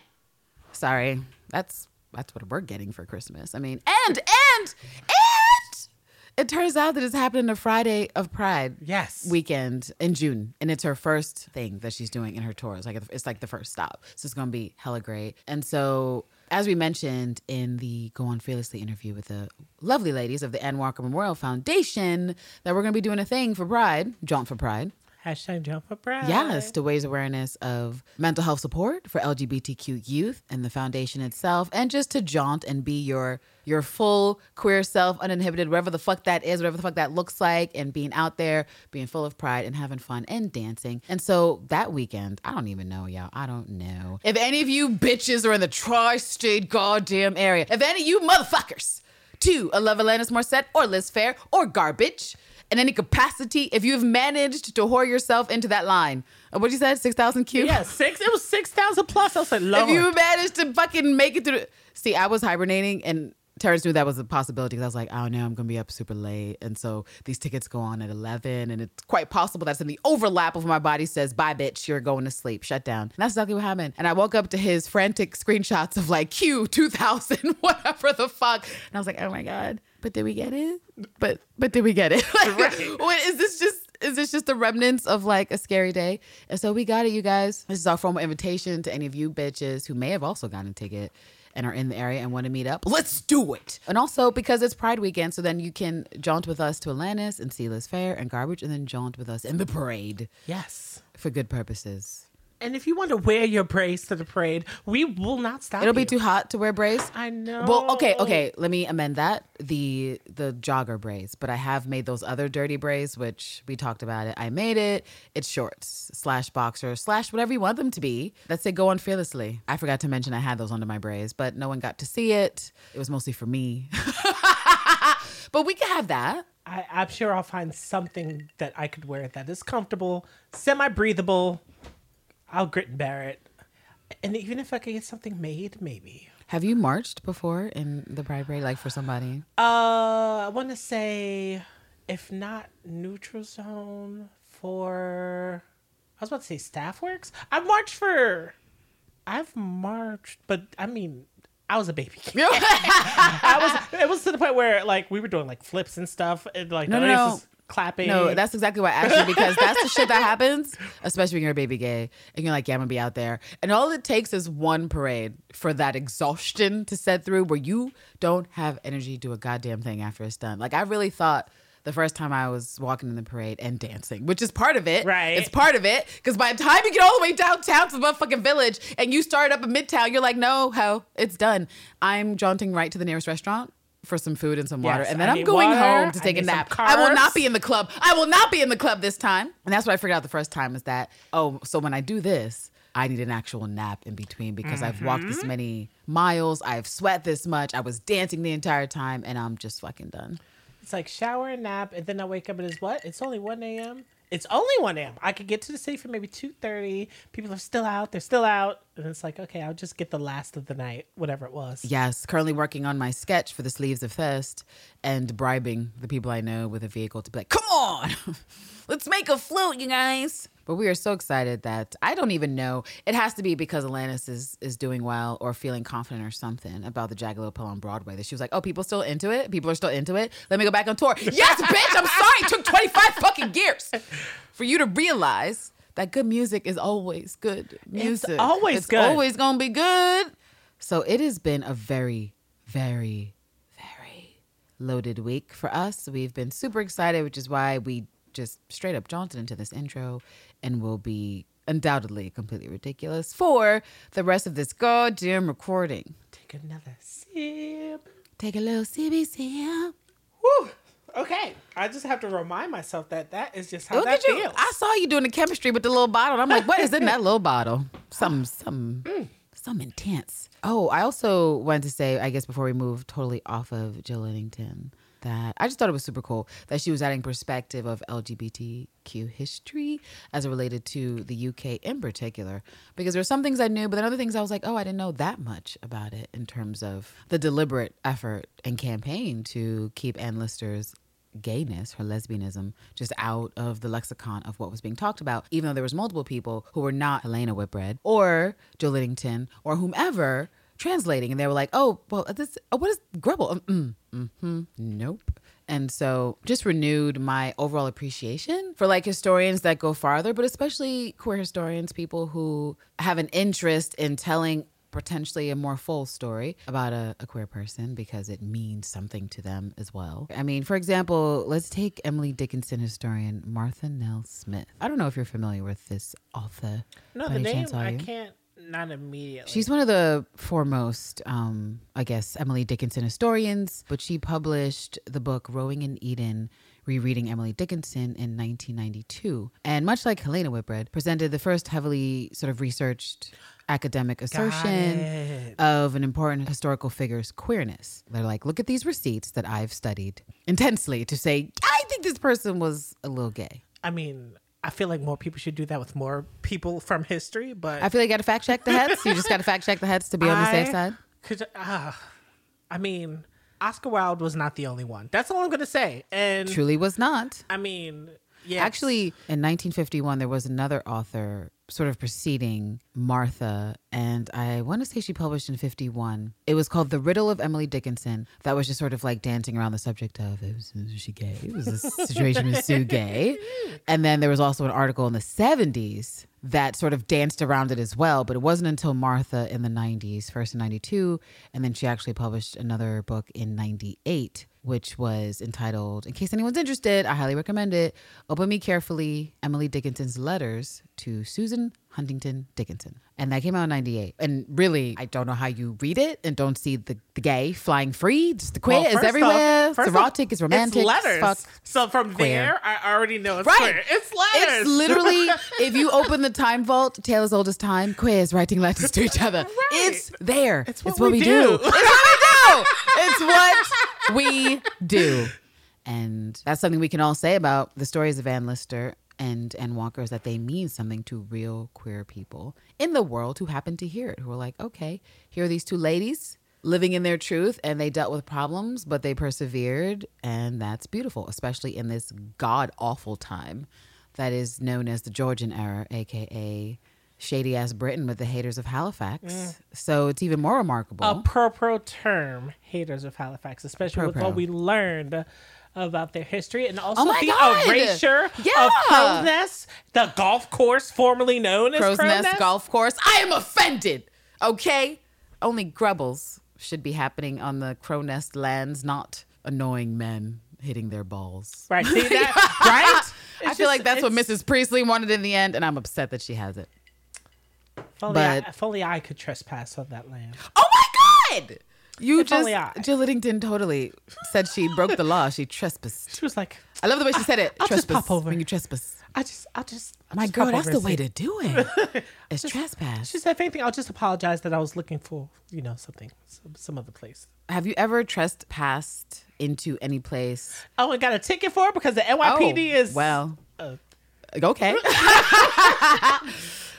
Sorry, that's that's what we're getting for Christmas. I mean, and and and it turns out that it's happening a Friday of Pride Yes. weekend in June, and it's her first thing that she's doing in her tour. It's like it's like the first stop, so it's gonna be hella great. And so, as we mentioned in the Go On Fearlessly interview with the lovely ladies of the Ann Walker Memorial Foundation, that we're gonna be doing a thing for Pride, Jaunt for Pride. Hashtag jump for pride. Yes, to raise awareness of mental health support for LGBTQ youth and the foundation itself, and just to jaunt and be your your full queer self, uninhibited, whatever the fuck that is, whatever the fuck that looks like, and being out there, being full of pride and having fun and dancing. And so that weekend, I don't even know, y'all. I don't know if any of you bitches are in the tri-state goddamn area. If any of you motherfuckers to a love Alanis Morissette or Liz Phair or garbage in any capacity, if you've managed to whore yourself into that line, uh, what you said, six thousand Q. Yeah, six. It was six thousand plus. I was like, Lord. If you managed to fucking make it through, see, I was hibernating and. Terrence knew that was a possibility because I was like, oh no, I'm gonna be up super late, and so these tickets go on at 11, and it's quite possible that's in the overlap of my body says, "Bye, bitch, you're going to sleep, shut down." And that's exactly what happened. And I woke up to his frantic screenshots of like Q 2000, whatever the fuck, and I was like, oh my god, but did we get it? But but did we get it? Like, Right. what is this just? Is this just the remnants of like a scary day? And so we got it, you guys. This is our formal invitation to any of you bitches who may have also gotten a ticket and are in the area and want to meet up. Let's do it. And also because it's Pride weekend, so then you can jaunt with us to Alanis and see Liz Phair and Garbage, and then jaunt with us in the parade yes. for good purposes. And if you want to wear your brace to the parade, we will not stop. It'll be too hot to wear braids. I know. Well, okay, okay. Let me amend that. The the jogger braids, but I have made those other dirty braids, which we talked about it. I made it. It's shorts slash boxer slash whatever you want them to be. That's it. Go on fearlessly. I forgot to mention I had those under my braids, but no one got to see it. It was mostly for me. but we could have that. I, I'm sure I'll find something that I could wear that is comfortable, semi breathable. I'll grit and bear it. And even if I could get something made, maybe. Have you marched before in the pride parade, like for somebody? Uh, I want to say, if not neutral zone for, I was about to say staff works. I've marched for, I've marched, but I mean, I was a baby. I was. It was to the point where like we were doing like flips and stuff, and like No, no, no. was clapping. No, that's exactly why I asked you because that's the shit that happens, especially when you're a baby gay and you're like, yeah, I'm gonna be out there. And all it takes is one parade for that exhaustion to set through where you don't have energy to do a goddamn thing after it's done. Like, I really thought the first time I was walking in the parade and dancing, which is part of it. Right. It's part of it. Because by the time you get all the way downtown to the motherfucking village and you start up in Midtown, you're like, no, ho, it's done. I'm jaunting right to the nearest restaurant for some food and some water. Yes, and then I I'm going water, home to take a nap. I will not be in the club. I will not be in the club this time. And that's what I figured out the first time is that, oh, so when I do this, I need an actual nap in between because I've walked Mm-hmm. this many miles, I've sweat this much, I was dancing the entire time, and I'm just fucking done. It's like shower and nap, and then I wake up and it's what? It's only one a.m. It's only 1 a.m. I could get to the city for maybe 2.30. People are still out. They're still out. And it's like, okay, I'll just get the last of the night, whatever it was. Yes, currently working on my sketch for the Sleeves of Fest and bribing the people I know with a vehicle to be like, come on, let's make a float, you guys. But we are so excited that I don't even know. It has to be because Alanis is is doing well or feeling confident or something about the Jagged Little Pill on Broadway. That she was like, "Oh, people still into it. People are still into it. Let me go back on tour." yes, bitch. I'm sorry. It took 25 fucking years for you to realize that good music is always good music. always it's good. always gonna be good. So it has been a very, very, very loaded week for us. We've been super excited, which is why we just straight up jaunted into this intro and will be undoubtedly completely ridiculous for the rest of this goddamn recording. Take another sip. Take a little CBD. Woo. Okay. I just have to remind myself that that is just how Look that feels. I saw you doing the chemistry with the little bottle. And I'm like, what is in that little bottle? Some, some, mm. some intense. Oh, I also wanted to say, I guess before we move totally off of Jill Liddington, that I just thought it was super cool that she was adding perspective of LGBTQ history as it related to the UK in particular. Because there there's some things I knew, but then other things I was like, oh, I didn't know that much about it in terms of the deliberate effort and campaign to keep Anne Lister's gayness, her lesbianism, just out of the lexicon of what was being talked about, even though there was multiple people who were not Helena Whitbread or Jill Liddington or whomever translating, and they were like, "Oh, well, this oh, what is Grubble? Mm, mm-hmm, nope." And so, just renewed my overall appreciation for like historians that go farther, but especially queer historians, people who have an interest in telling potentially a more full story about a, a, queer person because it means something to them as well. I mean, for example, let's take Emily Dickinson historian Martha Nell Smith. I don't know if you're familiar with this author. No, the name chance, I can't. Not immediately. She's one of the foremost, um, I guess, Emily Dickinson historians, but she published the book Rowing in Eden rereading Emily Dickinson in 1992. And much like Helena Whitbread, presented the first heavily sort of researched academic assertion of an important historical figure's queerness. They're like, look at these receipts that I've studied intensely to say, I think this person was a little gay. I mean, I feel like more people should do that with more people from history, but I feel like you got to fact check the heads. You just got to fact check the heads to be on the safe side. Could, uh, I mean, Oscar Wilde was not the only one. That's all I'm gonna say. And Truly was not. I mean, yeah, Actually, in 1951, there was another author sort of preceding Martha, and I want to say she published in 51. It was called The Riddle of Emily Dickinson. That was just sort of like dancing around the subject of it was, was she gay? It was a situation with Sue Gay. And then there was also an article in the 70s that sort of danced around it as well, but it wasn't until Martha in the 90s, first in 92, and then she actually published another book in 98 which was entitled, in case anyone's interested, I highly recommend it. Open Me Carefully Emily Dickinson's Letters to Susan Huntington Dickinson. And that came out in 98. And really, I don't know how you read it and don't see the, the gay flying free. Just the queer Well, is everywhere. off- it's first off, erotic, it's romantic. It's it's letters. fuck. So from queer. there, I already know it's Right. queer. It's letters. It's literally, if you open the time vault, Taylor's oldest time, queers writing letters to each other. It's there. It's what we do. It's what we do. It's what we do. And that's something we can all say about the stories of Anne Lister and Ann Walker is that they mean something to real queer people in the world who happen to hear it, who are like, okay, here are these two ladies living in their truth and they dealt with problems, but they persevered. And that's beautiful, especially in this god awful time that is known as the Georgian era, aka shady ass Britain with the haters of Halifax. Mm. So it's even more remarkable. a pro pro term, haters of Halifax, especially with Pro-pro. what we learned about their history and also Oh the God! erasure Yeah! of Crow's Nest, the golf course formerly known as Crow's Crow's Nest Golf Course. I am offended. Okay, only grubbles should be happening on the Crow Nest lands, not annoying men hitting their balls. Right, see that? right? I feel just- like that's what Mrs. Priestley wanted in the end, and I'm upset that she has it. If only, I, but- if only I could trespass on that land. Oh my God! You If just Jill Liddington totally said she broke the law. She trespassed. She was like, I love the way she said it. I'll just trespass pop over. when you trespass. I just, I'll just. I'll My just girl, that's the way to do it. It's trespass. She said, if anything, I'll just apologize that I was looking for, you know, something, some, some other place. Have you ever trespassed into any place? Oh, and got a ticket for it because the NYPD is well. uh, Okay.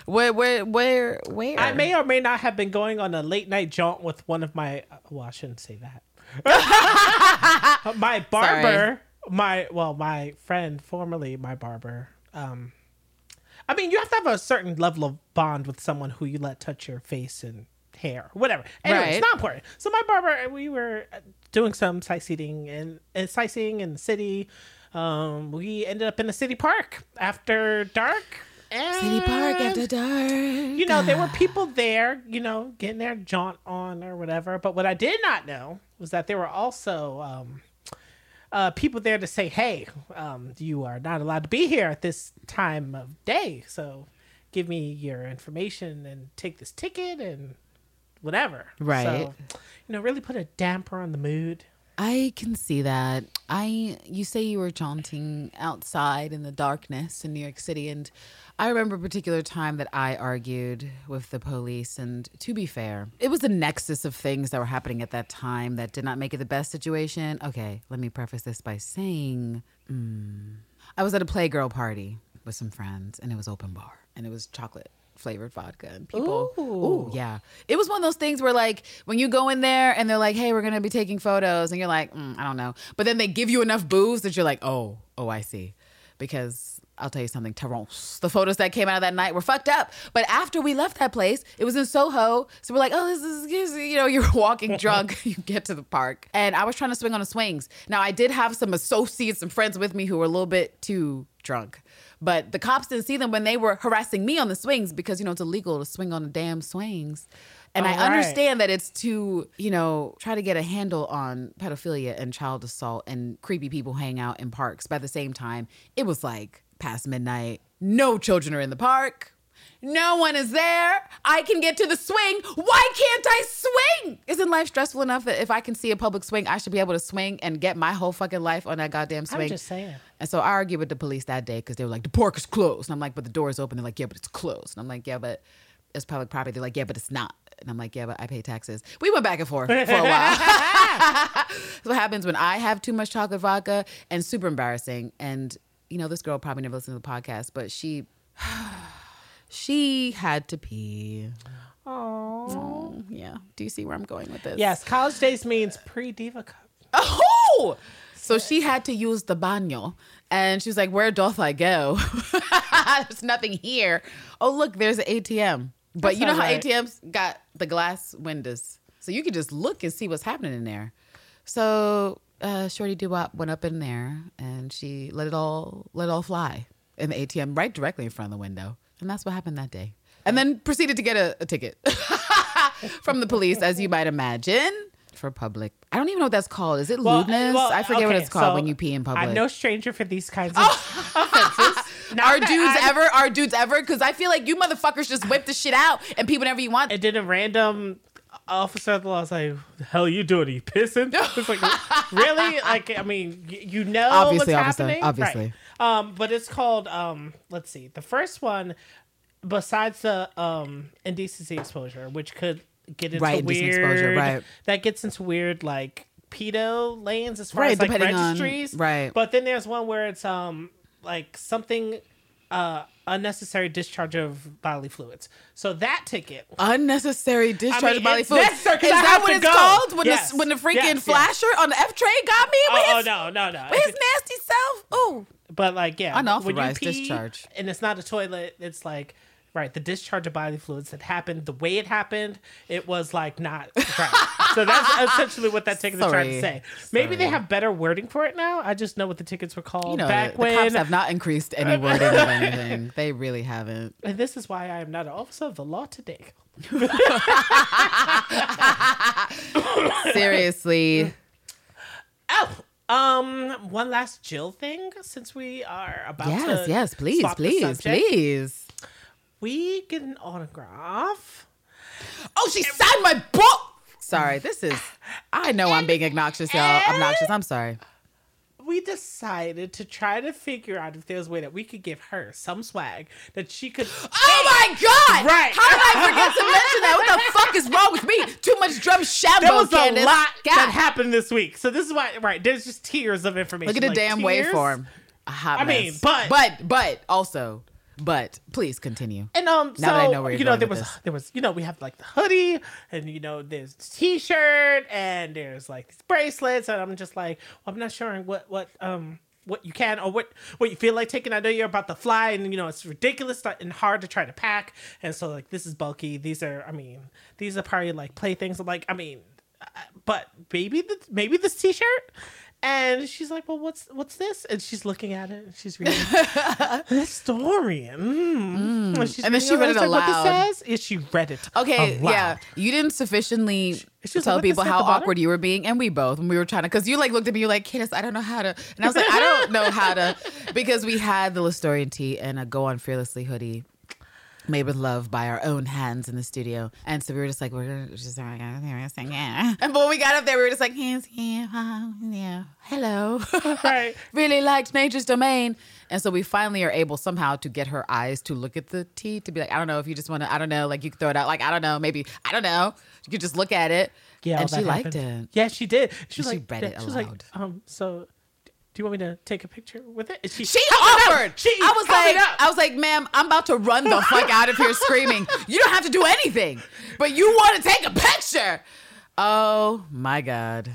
where, where, where, where? I may or may not have been going on a late night jaunt with one of my. Well, I shouldn't say that. my barber, my well, my friend, formerly my barber. Um, I mean, you have to have a certain level of bond with someone who you let touch your face and hair, whatever. Anyway, Right. it's not important. So my barber, and we were uh, doing some sightseeing and, and sightseeing in the city. Um, we ended up in a city park after dark. And City Park after dark. you know, there were people there, you know, getting their jaunt on or whatever. But what I did not know was that there were also um, uh, people there to say, hey, um, you are not allowed to be here at this time of day. So give me your information and take this ticket and whatever. Right. So, you know, really put a damper on the mood. I can see that. I you say you were jaunting outside in the darkness in New York City and I remember a particular time that I argued with the police and to be fair, it was a nexus of things that were happening at that time that did not make it the best situation. Okay, let me preface this by saying mm, I was at a playgirl party with some friends and it was open bar and it was chocolate flavored vodka and people Ooh. Ooh, yeah. It was one of those things where like when you go in there and they're like, "Hey, we're going to be taking photos." And you're like, mm, "I don't know." But then they give you enough booze that you're like, "Oh, oh, I see." Because I'll tell you something, Terrence. The photos that came out of that night were fucked up. But after we left that place, it was in Soho. So we're like, oh, this is, this is- you know, you're walking drunk, you get to the park. And I was trying to swing on the swings. Now, I did have some associates and friends with me who were a little bit too drunk. But the cops didn't see them when they were harassing me on the swings because, you know, it's illegal to swing on the damn swings. And I All right. understand that it's to, you know, try to get a handle on pedophilia and child assault and creepy people hang out in parks. But at the same time, it was like past midnight. No children are in the park. No one is there. I can get to the swing. Why can't I swing? Isn't life stressful enough that if I can see a public swing, I should be able to swing and get my whole fucking life on that goddamn swing? I'm just saying. And so I argued with the police that day because they were like, the park is closed. And I'm like, but the door is open. They're like, yeah, but it's closed. And I'm like, yeah, but it's public property. They're like, yeah, but it's not. And I'm like, yeah, but I pay taxes. We went back and forth for a while. That's what happens when I have too much chocolate vodka and super embarrassing. And, you know, this girl probably never listened to the podcast, but she, she had to pee. Oh, yeah. Do you see where I'm going with this? Yes, college days means pre Diva Cup. Oh! So she had to use the baño. And she was like, Where doth I go? There's nothing here. Oh, look, there's an ATM. But That's you know how right. ATMs got the glass windows. So you can just look and see what's happening in there. So uh, Shorty Doo-Wop went up in there and she let it all let it all fly in the ATM right directly in front of the window. And that's what happened that day. And then proceeded to get a, a ticket from the police, as you might imagine, for public. I don't even know what that's called. Is it lewdness? well, I forget what it's called so when you pee in public. I'm no stranger for these kinds of offenses. Not are dudes I- ever? Are dudes ever? Because I feel like you motherfuckers just whip the shit out and pee whenever you want. It did a random officer of the law was like, "The hell you doing? Are you pissing?" It's like, really? Like, I mean, y- you know Obviously, what's officer, happening, obviously. Right. Um, but it's called. Um, let's see. The first one, besides the um indecency exposure, which could get into Right, weird. exposure, right. That gets into weird like pedo lanes as far Right, as like depending on- registries. right. But then there's one where it's um like something. Uh, unnecessary discharge of bodily fluids. So that ticket Unnecessary discharge I mean, of bodily fluids. necessary Is that what it's go. called? When Yes, the when the freaking yes, yes. flasher on the F train got me with Oh his, no, no, no! with his nasty self. Oh, but like, yeah, when you Unauthorized pee discharge. and it's not a toilet. It's like right, the discharge of bodily fluids that happened the way it happened. It was like not right. so that's essentially what that ticket is trying to say. Maybe they have better wording for it now. I just know what the tickets were called you know, back the, the when. cops have not increased any wording of anything. They really haven't. and this is why I am not an officer of the law today. Seriously. Oh, um, one last Jill thing since we are about to yes, yes, please, please, please. We get an autograph. Oh, she signed my book. Sorry, this is. I know I'm being obnoxious, y'all. Obnoxious. I'm sorry. We decided to try to figure out if there's a way that we could give her some swag that she could. Oh my god! Right. How did I forget to mention that? What the fuck is wrong with me? Too much Drumshanbo, There was Candace. a lot God. that happened this week, so this is why. Right, there's just tears of information. Look at the like damn tiers. waveform. I mean, but- but but also, but please continue. And um, Now so that I know where you're you know there was this. there was you know we have like the hoodie and you know there's the t-shirt and there's like these bracelets and I'm just like well, I'm not sure what what um what you can or what what you feel like taking. I know you're about to fly and you know it's ridiculous and hard to try to pack and so like this is bulky. These are I mean these are probably like playthings. I'm like I mean, uh, but maybe the maybe this t-shirt. And she's like, "Well, what's what's this?" And she's looking at it. And she's reading historian. Mm. And, she's And then she read it like, aloud. What this says? Is she read it? Okay, aloud. yeah, you didn't sufficiently She tell like, people it say at how awkward you were being, and we both when we were trying to, because you like looked at me, you like, Candace, I don't know how to, and I was like, I don't know how to, because we had the Listorian tee and a Go On Fearlessly hoodie. Made with love by our own hands in the studio, and so we were just like, we're gonna just we're gonna sing, yeah. And when we got up there, we were just like, hands, yeah, yeah, hello, Right. really liked Nature's Domain. And so we finally are able somehow to get her eyes to look at the tee to be like, I don't know if you just want to, I don't know, like you could throw it out, like, I don't know, maybe, I don't know. You could just look at it. Yeah, and she that liked it. Yeah, she did. She, She like, read it was like, aloud. um, so do you want me to take a picture with it? She, She offered. She I was like. I was like, ma'am, I'm about to run the fuck out of here screaming. You don't have to do anything, but you want to take a picture. Oh my God.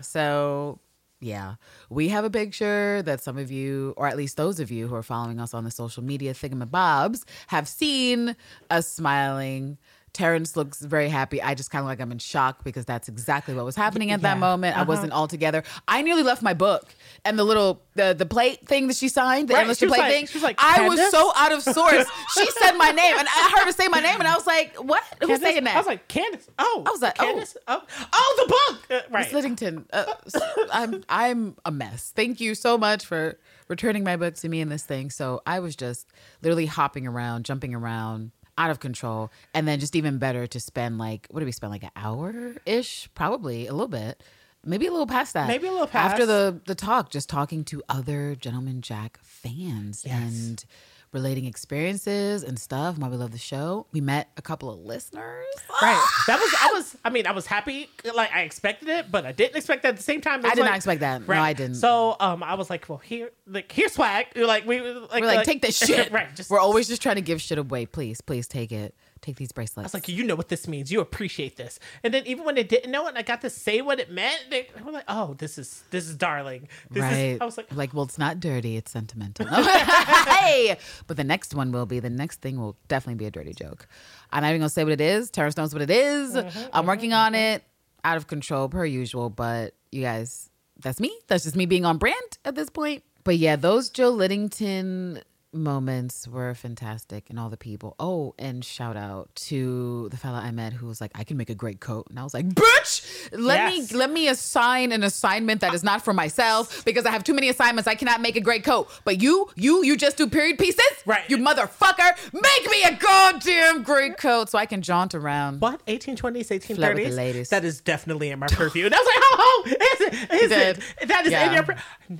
So yeah, we have a picture that some of you, or at least those of you who are following us on the social media thingamabobs, have seen us smiling. Terrence looks very happy. I just kind of like I'm in shock because that's exactly what was happening at that moment. I Uh-huh. wasn't all together. I nearly left my book and the little the the plate thing that she signed, the Right. endless plate like- thing. she was like, I was so out of sorts. she said my name, and I heard her say my name, and I was like, "What? Who's Candace? saying that?" I was like, Candace. Oh, I was like, oh. Candace. Oh, oh, the book. Uh, right. Miss Liddington, uh, I'm I'm a mess. Thank you so much for returning my book to me in this thing. So I was just literally hopping around, jumping around, out of control, and then just even better to spend like what did we spend like an hour ish, probably a little bit. Maybe a little past that. Maybe a little past after the the talk, just talking to other Gentleman Jack fans Yes. and relating experiences and stuff. Why we love the show. We met a couple of listeners. Right. That was. I was. I mean, I was happy. Like I expected it, but I didn't expect that at the same time. I did not expect that. No, I didn't. So, um, I was like, well, here, like, here's swag. Like we, like, We're like, take this shit. right. Just We're always just trying to give shit away. Please, please take it. Take these bracelets. I was like, you know what this means. You appreciate this. And then even when they didn't know it, and I got to say what it meant, they were like, oh, this is this is darling. This right. Is, I was like, like, well, it's not dirty. It's sentimental. hey, but the next one will be. The next thing will definitely be a dirty joke. I'm not even gonna say what it is. Terrence knows what it is. Mm-hmm, I'm working on it. Out of control per usual, but you guys, that's me. That's just me being on brand at this point. But yeah, those Jill Liddington moments were fantastic and all the people. Oh, and shout out to the fella I met who was like, I can make a great coat. And I was like, bitch, let Yes. me let me assign an assignment that is not for myself because I have too many assignments. I cannot make a great coat. But you, you, you just do period pieces? Right. You motherfucker. Make me a goddamn great coat so I can jaunt around. what? 1820s, Flirt with the 1830s? ladies. That is definitely in my purview. And I was like, oh, oh is it? Is it? That is in your. Pur-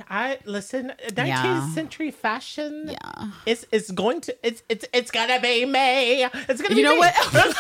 I listen. 19th Yeah. century fashion. Yeah. It's it's going to it's it's it's gonna be me. It's gonna be You know me. what?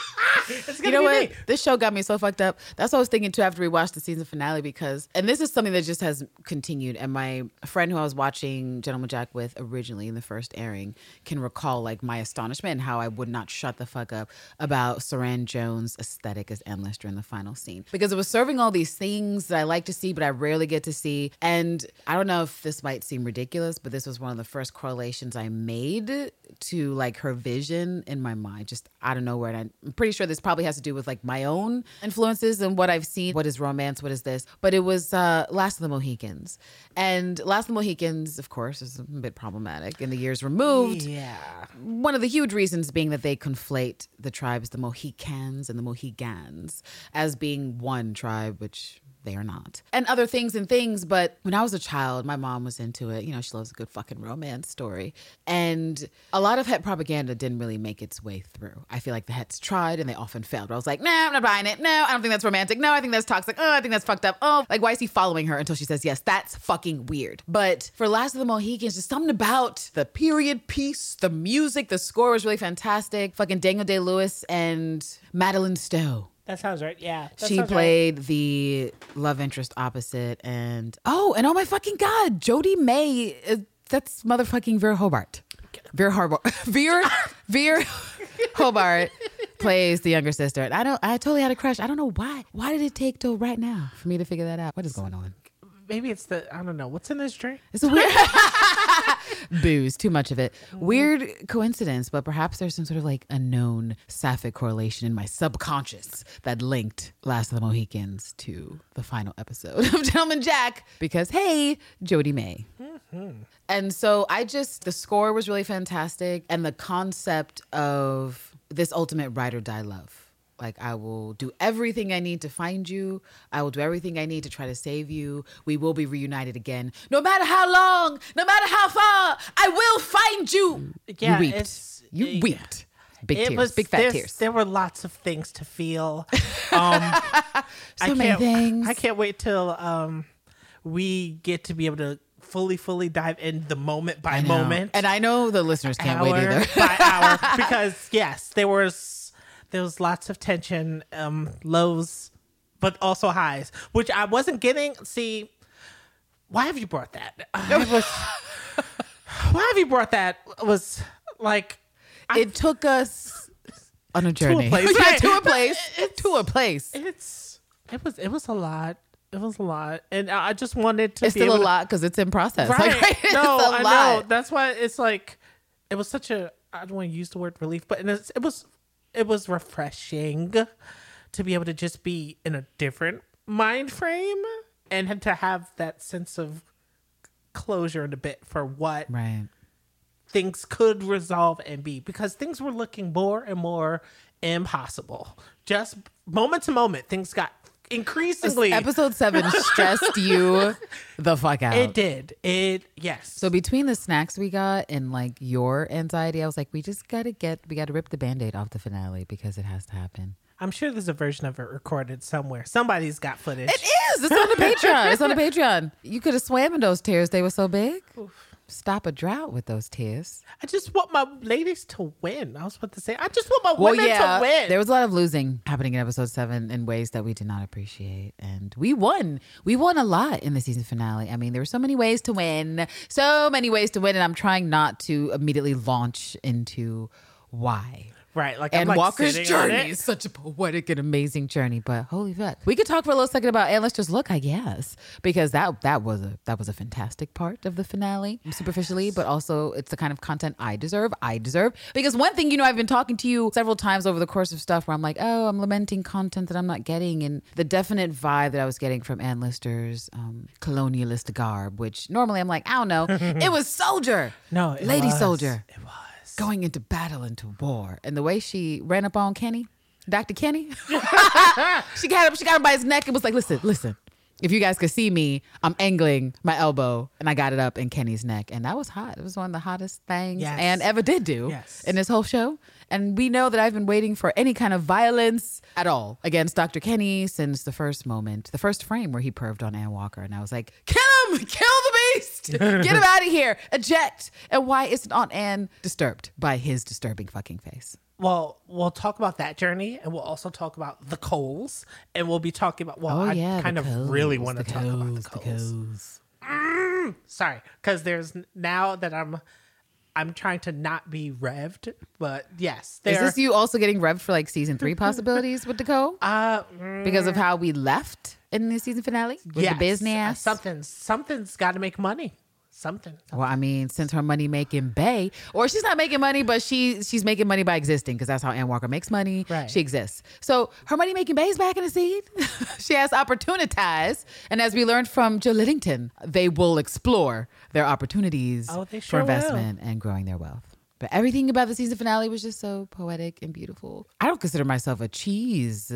You know what? me. This show got me so fucked up. That's what I was thinking too after we watched the season finale because, and this is something that just has continued. And my friend who I was watching Gentleman Jack with originally in the first airing can recall like my astonishment and how I would not shut the fuck up about Suranne Jones' aesthetic as Anne Lister during the final scene because it was serving all these things that I like to see, but I rarely get to see. And I don't know if this might seem ridiculous, but this was one of the first correlations I made to like her vision in my mind, just out of nowhere. And I'm pretty sure this probably has to do with like my own influences and what I've seen. What is romance? What is this? But it was uh, Last of the Mohicans. And Last of the Mohicans, of course, is a bit problematic in the years removed. Yeah. One of the huge reasons being that they conflate the tribes, the Mohicans and the Mohegans, as being one tribe, which they are not. And other things and things. But when I was a child, my mom was into it. You know, she loves a good fucking romance story. And a lot of het propaganda didn't really make its way through. I feel like the hets tried and they often failed. I was like, no, I'm not buying it. No, I don't think that's romantic. No, I think that's toxic. Oh, I think that's fucked up. Oh, like, why is he following her until she says yes? That's fucking weird. But for Last of the Mohicans, just something about the period piece, the music, the score was really fantastic. Fucking Daniel Day Lewis and Madeleine Stowe That sounds right. Yeah. that she sounds right. played the love interest opposite, and oh, and oh my fucking god, Jodhi May. uh, That's motherfucking Vera Hobart. Vera Hobart. Vera Vera Hobart plays the younger sister, and I don't. I totally had a crush. I don't know why. Why did it take till right now for me to figure that out? What is going on? Maybe it's the I don't know what's in this drink. It's a weird booze, too much of it. Weird coincidence, but perhaps there's some sort of like unknown sapphic correlation in my subconscious that linked Last of the Mohicans to the final episode of Gentleman Jack because hey, Jodhi May. Mm-hmm. And so I just the score was really fantastic, and the concept of this ultimate ride or die love. Like I will do everything I need to find you. I will do everything I need to try to save you. We will be reunited again, no matter how long, no matter how far. I will find you. Yeah, you wept. You yeah. wept. Big it tears, was big fat tears. There were lots of things to feel. Um, So many can't, things. I can't wait till um, we get to be able to fully, fully dive in the moment by moment, and I know the listeners can't hour wait either. by hour, because yes, there was there was lots of tension, um, lows, but also highs, which I wasn't getting. See, why have you brought that? I was, why have you brought that? Was like it took us on a journey. place, yeah, to a place. to a place. it's it was it was a lot. It was a lot, and I just wanted to. It's be still a to- lot because it's in process. Right? Like, right? It's no, a I know. That's why it's like it was such a. I don't want to use the word relief, but it's, it was it was refreshing to be able to just be in a different mind frame and had to have that sense of closure in a bit for what Right. things could resolve and be because things were looking more and more impossible. Just moment to moment, things got increasingly. Episode seven stressed you the fuck out. it did. It yes. so between the snacks we got and like your anxiety, I was like, we just gotta get, we gotta rip the band-aid off the finale because it has to happen. I'm sure there's a version of it recorded somewhere. Somebody's got footage. It is. It's on the Patreon. It's on the Patreon. You could have swam in those tears. They were so big. Stop a drought with those tears. I just want my ladies to win. I was about to say, I just want my women to win. There was a lot of losing happening in episode seven in ways that we did not appreciate. And we won. We won a lot in the season finale. I mean, there were so many ways to win, so many ways to win. And I'm trying not to immediately launch into why. Right. Like I'm And like Walker's journey it. is such a poetic and amazing journey, but holy fuck. We could talk for a little second about and let's just look, I guess. Because that that was a that was a fantastic part of the finale, superficially, but also it's the kind of content I deserve. I deserve. Because one thing, you know, I've been talking to you several times over the course of stuff where I'm like, oh, I'm lamenting content that I'm not getting. And the definite vibe that I was getting from Anne Lister's um, colonialist garb, which normally I'm like, I don't know. it was soldier. No, it Lady was. soldier It was. Going into battle, into war, and the way she ran up on Kenny, Dr. Kenny, she got him, she got him by his neck and was like, "Listen, listen. If you guys could see me, I'm angling my elbow, and I got it up in Kenny's neck, and that was hot. It was one of the hottest things Yes. Anne ever did do Yes. in this whole show. And we know that I've been waiting for any kind of violence at all against Dr. Kenny since the first moment, the first frame where he perved on Ann Walker, and I was like, "Kill him! Kill the beast! Get him out of here! Eject!" And why isn't Aunt Anne disturbed by his disturbing fucking face? Well, we'll talk about that journey, and we'll also talk about the coals, and we'll be talking about. Well, oh, I Oh, the kind of coals, really want to the talk about the coals, coals. coals. Mm, sorry, because there's now that I'm, I'm trying to not be revved, but yes, Is this you also getting revved for like season three possibilities with Dakota? uh, mm, because of how we left in the season finale with yes, the business. Something, something's got to make money. Something. Well, I mean, since her money making bay, or she's not making money, but she she's making money by existing because that's how Ann Walker makes money. Right. She exists. So her money making bay is back in the seed. she has opportunities, and as we learned from Jill Liddington, they will explore their opportunities Oh, they for sure will. investment and growing their wealth. But everything about the season finale was just so poetic and beautiful. I don't consider myself a cheese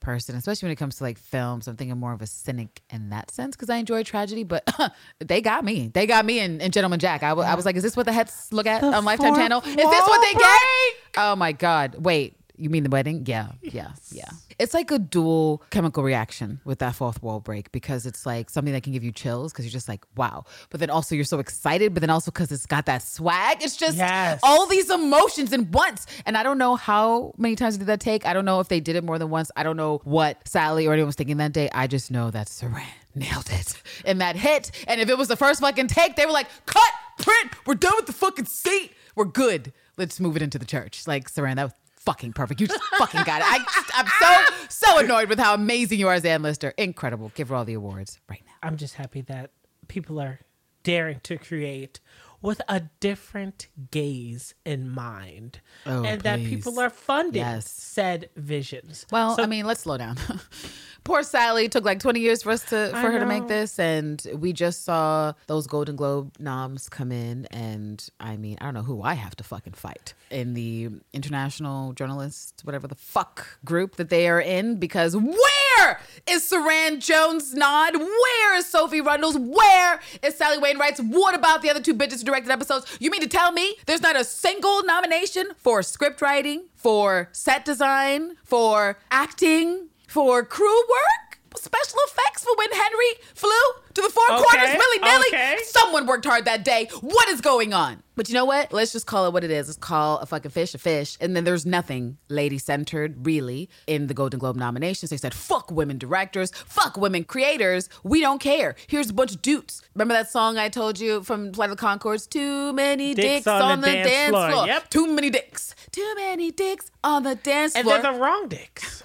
person, especially when it comes to like films. I'm thinking more of a cynic in that sense because I enjoy tragedy, but they got me. They got me in, in Gentleman Jack. I was like, is this what the heads look at The on Lifetime Channel? Is this what they wall get? Oh my God. Wait. You mean the wedding? Yeah, yeah, yeah. It's like a dual chemical reaction with that fourth wall break because it's like something that can give you chills because you're just like, wow. But then also you're so excited, but then also because it's got that swag. It's just Yes. all these emotions in once. And I don't know how many times did that take. I don't know if they did it more than once. I don't know what Sally or anyone was thinking that day. I just know that Suranne nailed it in that hit. And if it was the first fucking take, they were like, cut, print, we're done with the fucking seat. We're good. Let's move it into the church. Like, Suranne, that was fucking perfect. You just fucking got it. I, I'm so, so annoyed with how amazing you are as Anne Lister. Incredible. Give her all the awards right now. I'm just happy that people are daring to create with a different gaze in mind, Oh, and that people are funding Yes. said visions. Well, So- I mean, let's slow down. Poor Sally took like 20 years for us to I for her to make this and we just saw those Golden Globe noms come in and I mean, I don't know who I have to fucking fight in the international journalists whatever the fuck group that they are in because where is Suranne Jones nod? Where is Sophie Rundle's? Where is Sally Wainwright's? What about the other two bitches who directed episodes? You mean to tell me there's not a single nomination for script writing, for set design, for acting, for crew work, special effects for when Henry flew to the four Okay, corners willy nilly? okay. Someone worked hard that day. What is going on? But you know what? Let's just call it what it is. Let's call a fucking fish a fish. And then there's nothing lady centered, really, in the Golden Globe nominations. They said, fuck women directors, fuck women creators. We don't care. Here's a bunch of dudes. Remember that song I told you from Flight of the Conchords? Too many dicks, on, the, dance, floor. Yep. Too many dicks. Too many dicks on the dance and floor. And they're the wrong dicks,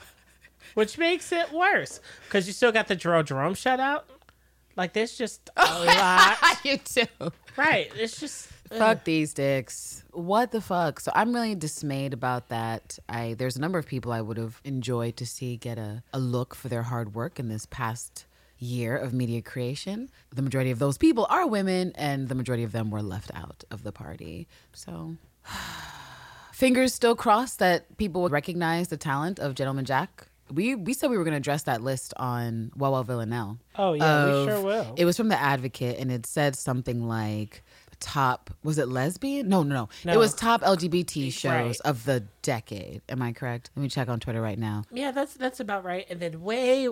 which makes it worse because you still got the Jerome Jerome shutout. Like there's just a lot, you too. right? It's just Fuck these dicks. What the fuck? So I'm really dismayed about that. I there's a number of people I would have enjoyed to see get a, a look for their hard work in this past year of media creation. The majority of those people are women and the majority of them were left out of the party. So fingers still crossed that people would recognize the talent of Gentleman Jack. We we said we were going to address that list on Wawa Villanelle. Oh, yeah, we sure will. It was from the Advocate, and it said something like top. Was it lesbian? No, no, no. No. It was top LGBT shows Right. of the decade. Am I correct? Let me check on Twitter right now. yeah, that's that's about right. And then way,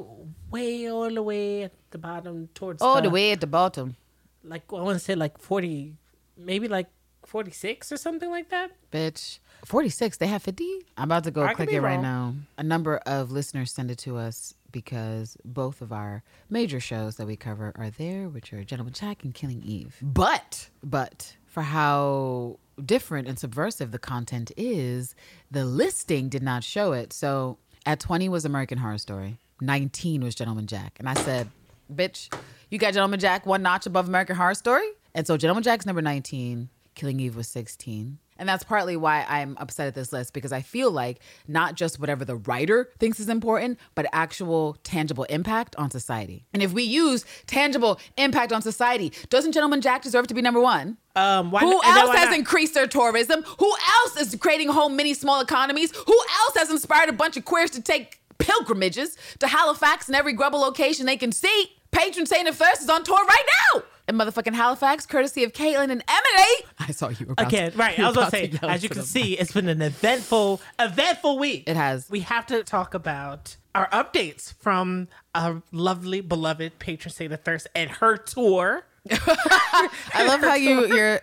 way all the way at the bottom towards Oh, the way at the bottom, like I want to say like forty, maybe like forty six or something like that. bitch. Forty six. They have fifty. I'm about to go I click it right wrong. now. A number of listeners send it to us because both of our major shows that we cover are there, which are Gentleman Jack and Killing Eve. But, but for how different and subversive the content is, the listing did not show it. So at 20 was American Horror Story, 19 was Gentleman Jack. And I said, bitch, you got Gentleman Jack one notch above American Horror Story? And so Gentleman Jack's number 19, Killing Eve was 16. And that's partly why I'm upset at this list because I feel like not just whatever the writer thinks is important, but actual tangible impact on society. And if we use tangible impact on society, doesn't Gentleman Jack deserve to be number one? Um, why, Who else has not? increased their tourism? Who else is creating whole mini small economies? Who else has inspired a bunch of queers to take pilgrimages to Halifax and every grubble location they can see? Patron Saint of Thirst is on tour right now. In motherfucking Halifax, courtesy of Caitlin and Emily. I saw you were about Again, to- right. I was gonna say, to as you can the see, it's been an eventful, eventful week. It has. We have to talk about our updates from our lovely, beloved patron saint of thirst and her tour. I love how you you're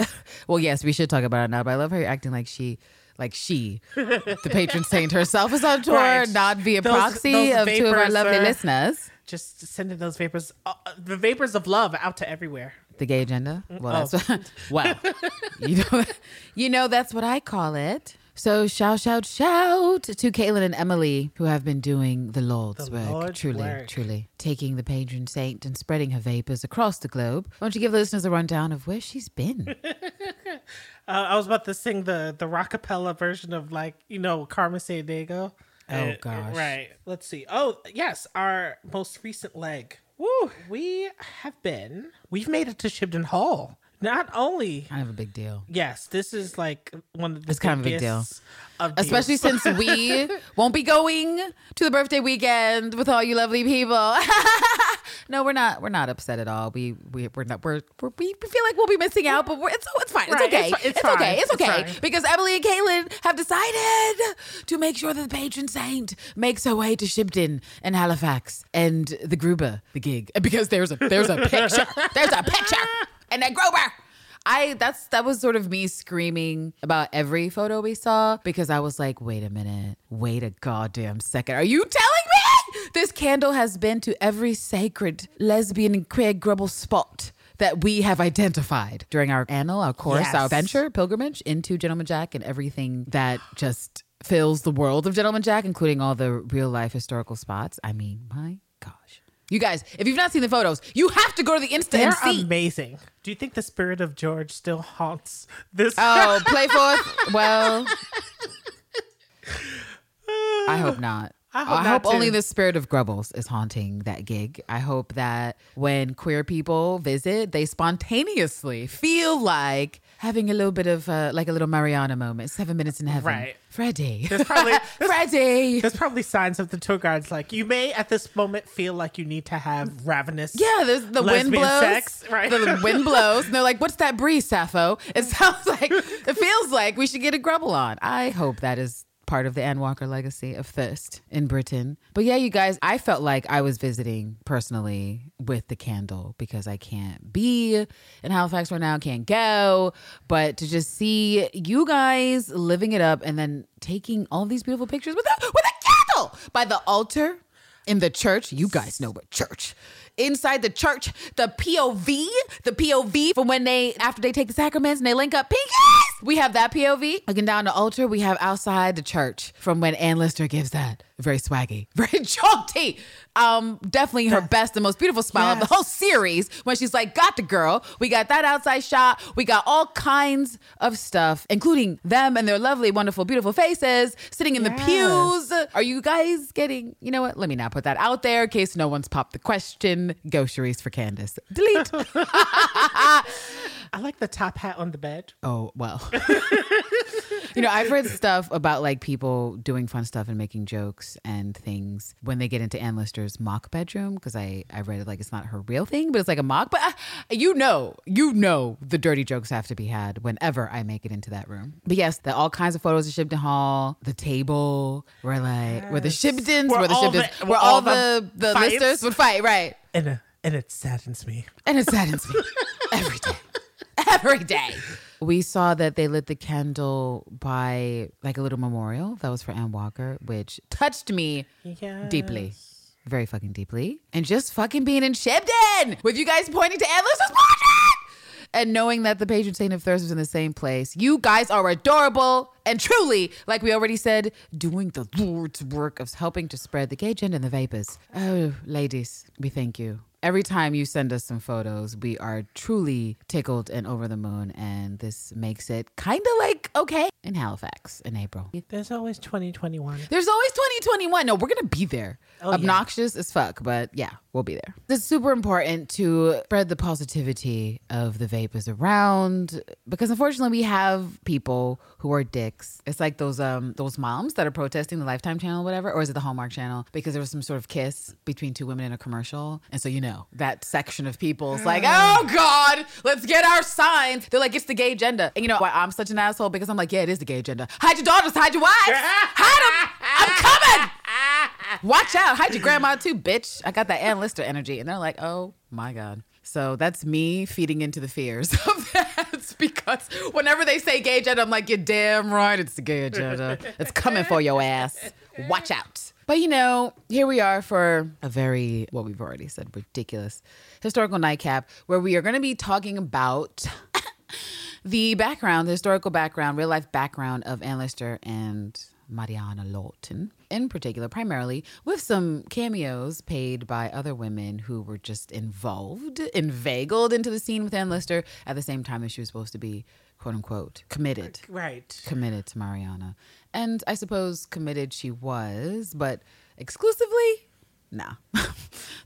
well yes we should talk about it now but I love how you're acting like she like she the patron saint herself is on tour Right. not via Those- proxy those of two of our lovely listeners Just sending those vapors, uh, the vapors of love, out to everywhere. the gay agenda? Well Oh. that's well you know you know that's what I call it. So shout shout shout to Caitlin and Emily who have been doing the Lord's The work. Lord's truly work. truly. Taking the patron saint and spreading her vapors across the globe. Why don't you give the listeners a rundown of where she's been? Uh, I was about to sing the the rockapella version of like you know Carmen Sandiego. Oh, uh, uh, gosh. Right. Let's see. Oh yes, our most recent leg. Woo! We have been. We've made it to Shibden Hall. Not only. kind of a big deal Yes, this is like one of the It's kind of a big deal. Especially since we won't be going to the birthday weekend with all you lovely people. No, we're not. We're not upset at all. We we we're not. We're, we're we feel like we'll be missing out, but we're, it's it's fine. Right, It's okay. it's it's It's, okay. It's okay because Emily and Caitlin have decided to make sure that the patron saint makes her way to Shibden and Halifax and the Gruber, the gig, because there's a there's a picture. There's a picture and then Grover. I that's that was sort of me screaming about every photo we saw because I was like, wait a minute, wait a goddamn second. Are you telling me this candle has been to every sacred lesbian and queer grubble spot that we have identified during our annal, our course, our Yes. venture, pilgrimage into Gentleman Jack and everything that just fills the world of Gentleman Jack, including all the real life historical spots. I mean, my gosh. You guys, if you've not seen the photos, you have to go to the Insta They're and see. amazing. Do you think the spirit of George still haunts this? Oh, play forth. Well, I hope not. I hope not, only the spirit of Grubbles is haunting that gig. I hope that when queer people visit, they spontaneously feel like having a little bit of uh, like a little Mariana moment. Seven minutes in heaven. Right. Freddie. There's probably Freddie. there's probably signs of the tour guides like you may at this moment feel like you need to have ravenous. Yeah, there's the wind blows. sex, right? The wind blows. And they're like, what's that breeze, Sappho? It sounds like, it feels like we should get a grubble on. I hope that is part of the Ann Walker legacy of thirst in Britain. But yeah, you guys, I felt like I was visiting personally with the candle because I can't be in Halifax right now, can't go. But to just see you guys living it up and then taking all these beautiful pictures with a, with a candle by the altar in the church. You guys know what church. Inside the church, the POV, the POV from when they after they take the sacraments and they link up pinkies. We have that POV. Looking down the altar, we have outside the church from when Anne Lister gives that. Very swaggy, very jaunty. Um, definitely her best and most beautiful smile of the whole series when she's like, "Got the girl." We got that outside shot. We got all kinds of stuff, including them and their lovely, wonderful, beautiful faces sitting in the pews. Are you guys getting, you know what? Let me not put that out there in case no one's popped the question. Go, Charisse, for Candace. Delete. I like the top hat on the bed. oh, well. you know, I've read stuff about like people doing fun stuff and making jokes and things when they get into Anne Lister's mock bedroom because I, I read it like it's not her real thing, but it's like a mock. But uh, you know, you know, the dirty jokes have to be had whenever I make it into that room. But yes, the all kinds of photos of Shibden Hall, the table where like where the Shiptons, Where where the all the- Shiptons, where where all all the the the listers would fight, right? And, uh, and it saddens me. And it saddens me every day. Every day. We saw that they lit the candle by like a little memorial that was for Ann Walker, which touched me Yes. deeply. Very fucking deeply. And just fucking being in Shibden with you guys pointing to Anne Lister's portrait and knowing that the patron saint of thirst was in the same place. You guys are adorable and truly, like we already said, doing the Lord's work of helping to spread the gay agenda and the vapors. Oh, ladies, we thank you. Every time you send us some photos, we are truly tickled and over the moon, and this makes it kind of like okay in Halifax in April. There's always 2021. There's always 2021. No, we're going to be there. Oh, yeah. Obnoxious as fuck, but yeah, we'll be there. It's super important to spread the positivity of the vapors around because unfortunately we have people who are dicks. It's like those um those moms that are protesting the Lifetime channel or whatever or is it the Hallmark channel because there was some sort of kiss between two women in a commercial. And so you know, that section of people is like, "Oh god, let's get our signs." They're like, "It's the gay agenda." And you know why I'm such an asshole because I'm like, "Yeah, it is the gay agenda. Hide your daughters, hide your wives. Hide them. I'm coming." Watch out. Hide your grandma too, bitch. I got that Anne Lister energy. And they're like, oh my God. So that's me feeding into the fears of that because whenever they say gay agenda, I'm like, you're damn right, it's the gay agenda. It's coming for your ass. Watch out. But you know, here we are for a very, what we've already said, ridiculous historical nightcap where we are going to be talking about the background, the historical background, real life background of Anne Lister and Mariana Lawton, in particular, primarily with some cameos paid by other women who were just involved, inveigled into the scene with Anne Lister at the same time that she was supposed to be, quote unquote, committed Right. committed to Mariana. And I suppose committed she was, but exclusively nah.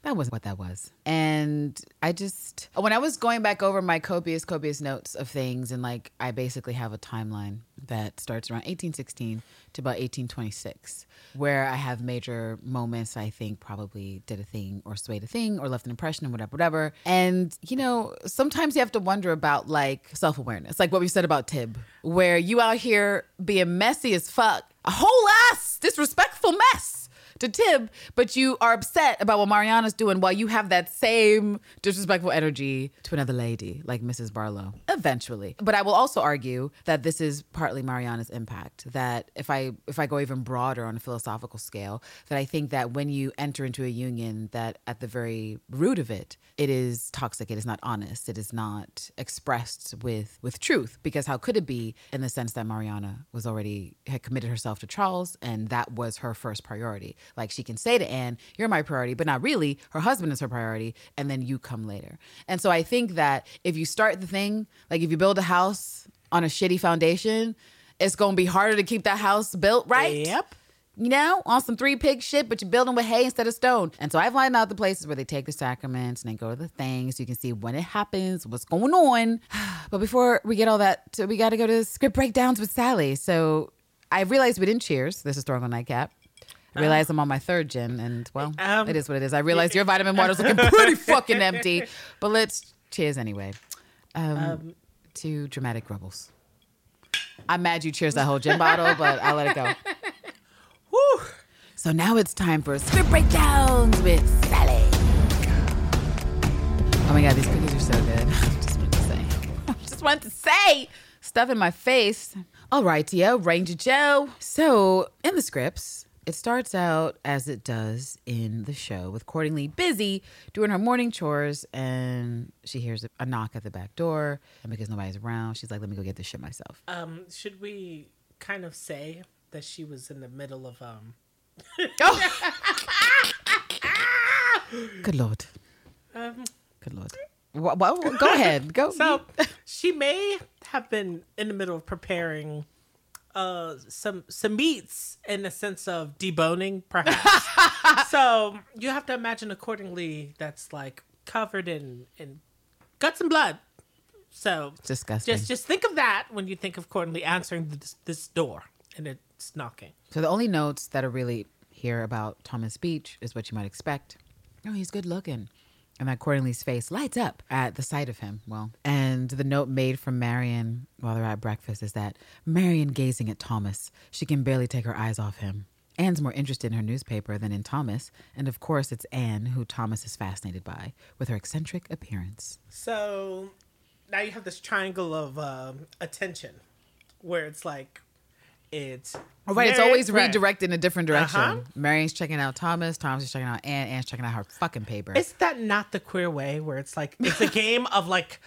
that wasn't what that was. And I just, when I was going back over my copious, copious notes of things, and like I basically have a timeline that starts around 1816 to about 1826, where I have major moments I think probably did a thing or swayed a thing or left an impression and whatever, whatever. And, you know, sometimes you have to wonder about like self awareness, like what we said about Tib, where you out here being messy as fuck, a whole ass disrespectful mess to Tib, but you are upset about what Mariana's doing while you have that same disrespectful energy to another lady like Mrs. Barlow eventually. But I will also argue that this is partly Mariana's impact. That if I if I go even broader on a philosophical scale, that I think that when you enter into a union that at the very root of it, it is toxic, it is not honest, it is not expressed with with truth. Because how could it be in the sense that Mariana was already had committed herself to Charles and that was her first priority. Like she can say to Anne, You're my priority, but not really. Her husband is her priority, and then you come later. And so I think that if you start the thing, like if you build a house on a shitty foundation, it's gonna be harder to keep that house built right. Yep. You know, on some three pig shit, but you're building with hay instead of stone. And so I've lined out the places where they take the sacraments and they go to the things. So you can see when it happens, what's going on. But before we get all that, so we got to go to script breakdowns with Sally. So I realized we didn't cheers this historical nightcap. I realize I'm on my third gin, and well, Um, it is what it is. I realize your vitamin water's looking pretty fucking empty, but let's cheers anyway. Um, to dramatic rebels. I'm mad you cheers that whole gin bottle, but I'll let it go. Woo. So now it's time for script breakdowns with Sally. Oh my god, these cookies are so good. just wanted to say. just wanted to say. Stuff in my face. All right, yeah, Ranger Joe. So in the scripts, it starts out as it does in the show with Cordingley busy doing her morning chores and she hears a, knock at the back door. And because nobody's around, she's like, let me go get this shit myself. Um, should we kind of say that she was in the middle of um Good lord. um Good lord. Well, well, go ahead. Go. so she may have been in the middle of preparing uh some some meats in the sense of deboning perhaps so you have to imagine Cordingley that's like covered in in guts and blood so disgusting. just just think of that when you think of Cordingley answering this, this door and it's knocking So the only notes that are really here about Thomas Beech is what you might expect. Oh, he's good looking. And that Cordingley's face lights up at the sight of him. Well, and the note made from Marian while they're at breakfast is that Marian gazing at Thomas, she can barely take her eyes off him. Anne's more interested in her newspaper than in Thomas, and of course it's Anne who Thomas is fascinated by, with her eccentric appearance. So now you have this triangle of um, attention where it's like it's Oh, right, it's always Fred. redirected in a different direction. Uh-huh. Marian's checking out Thomas, Thomas is checking out Anne, Anne's checking out her fucking paper. Is that not the queer way where it's like it's a game of like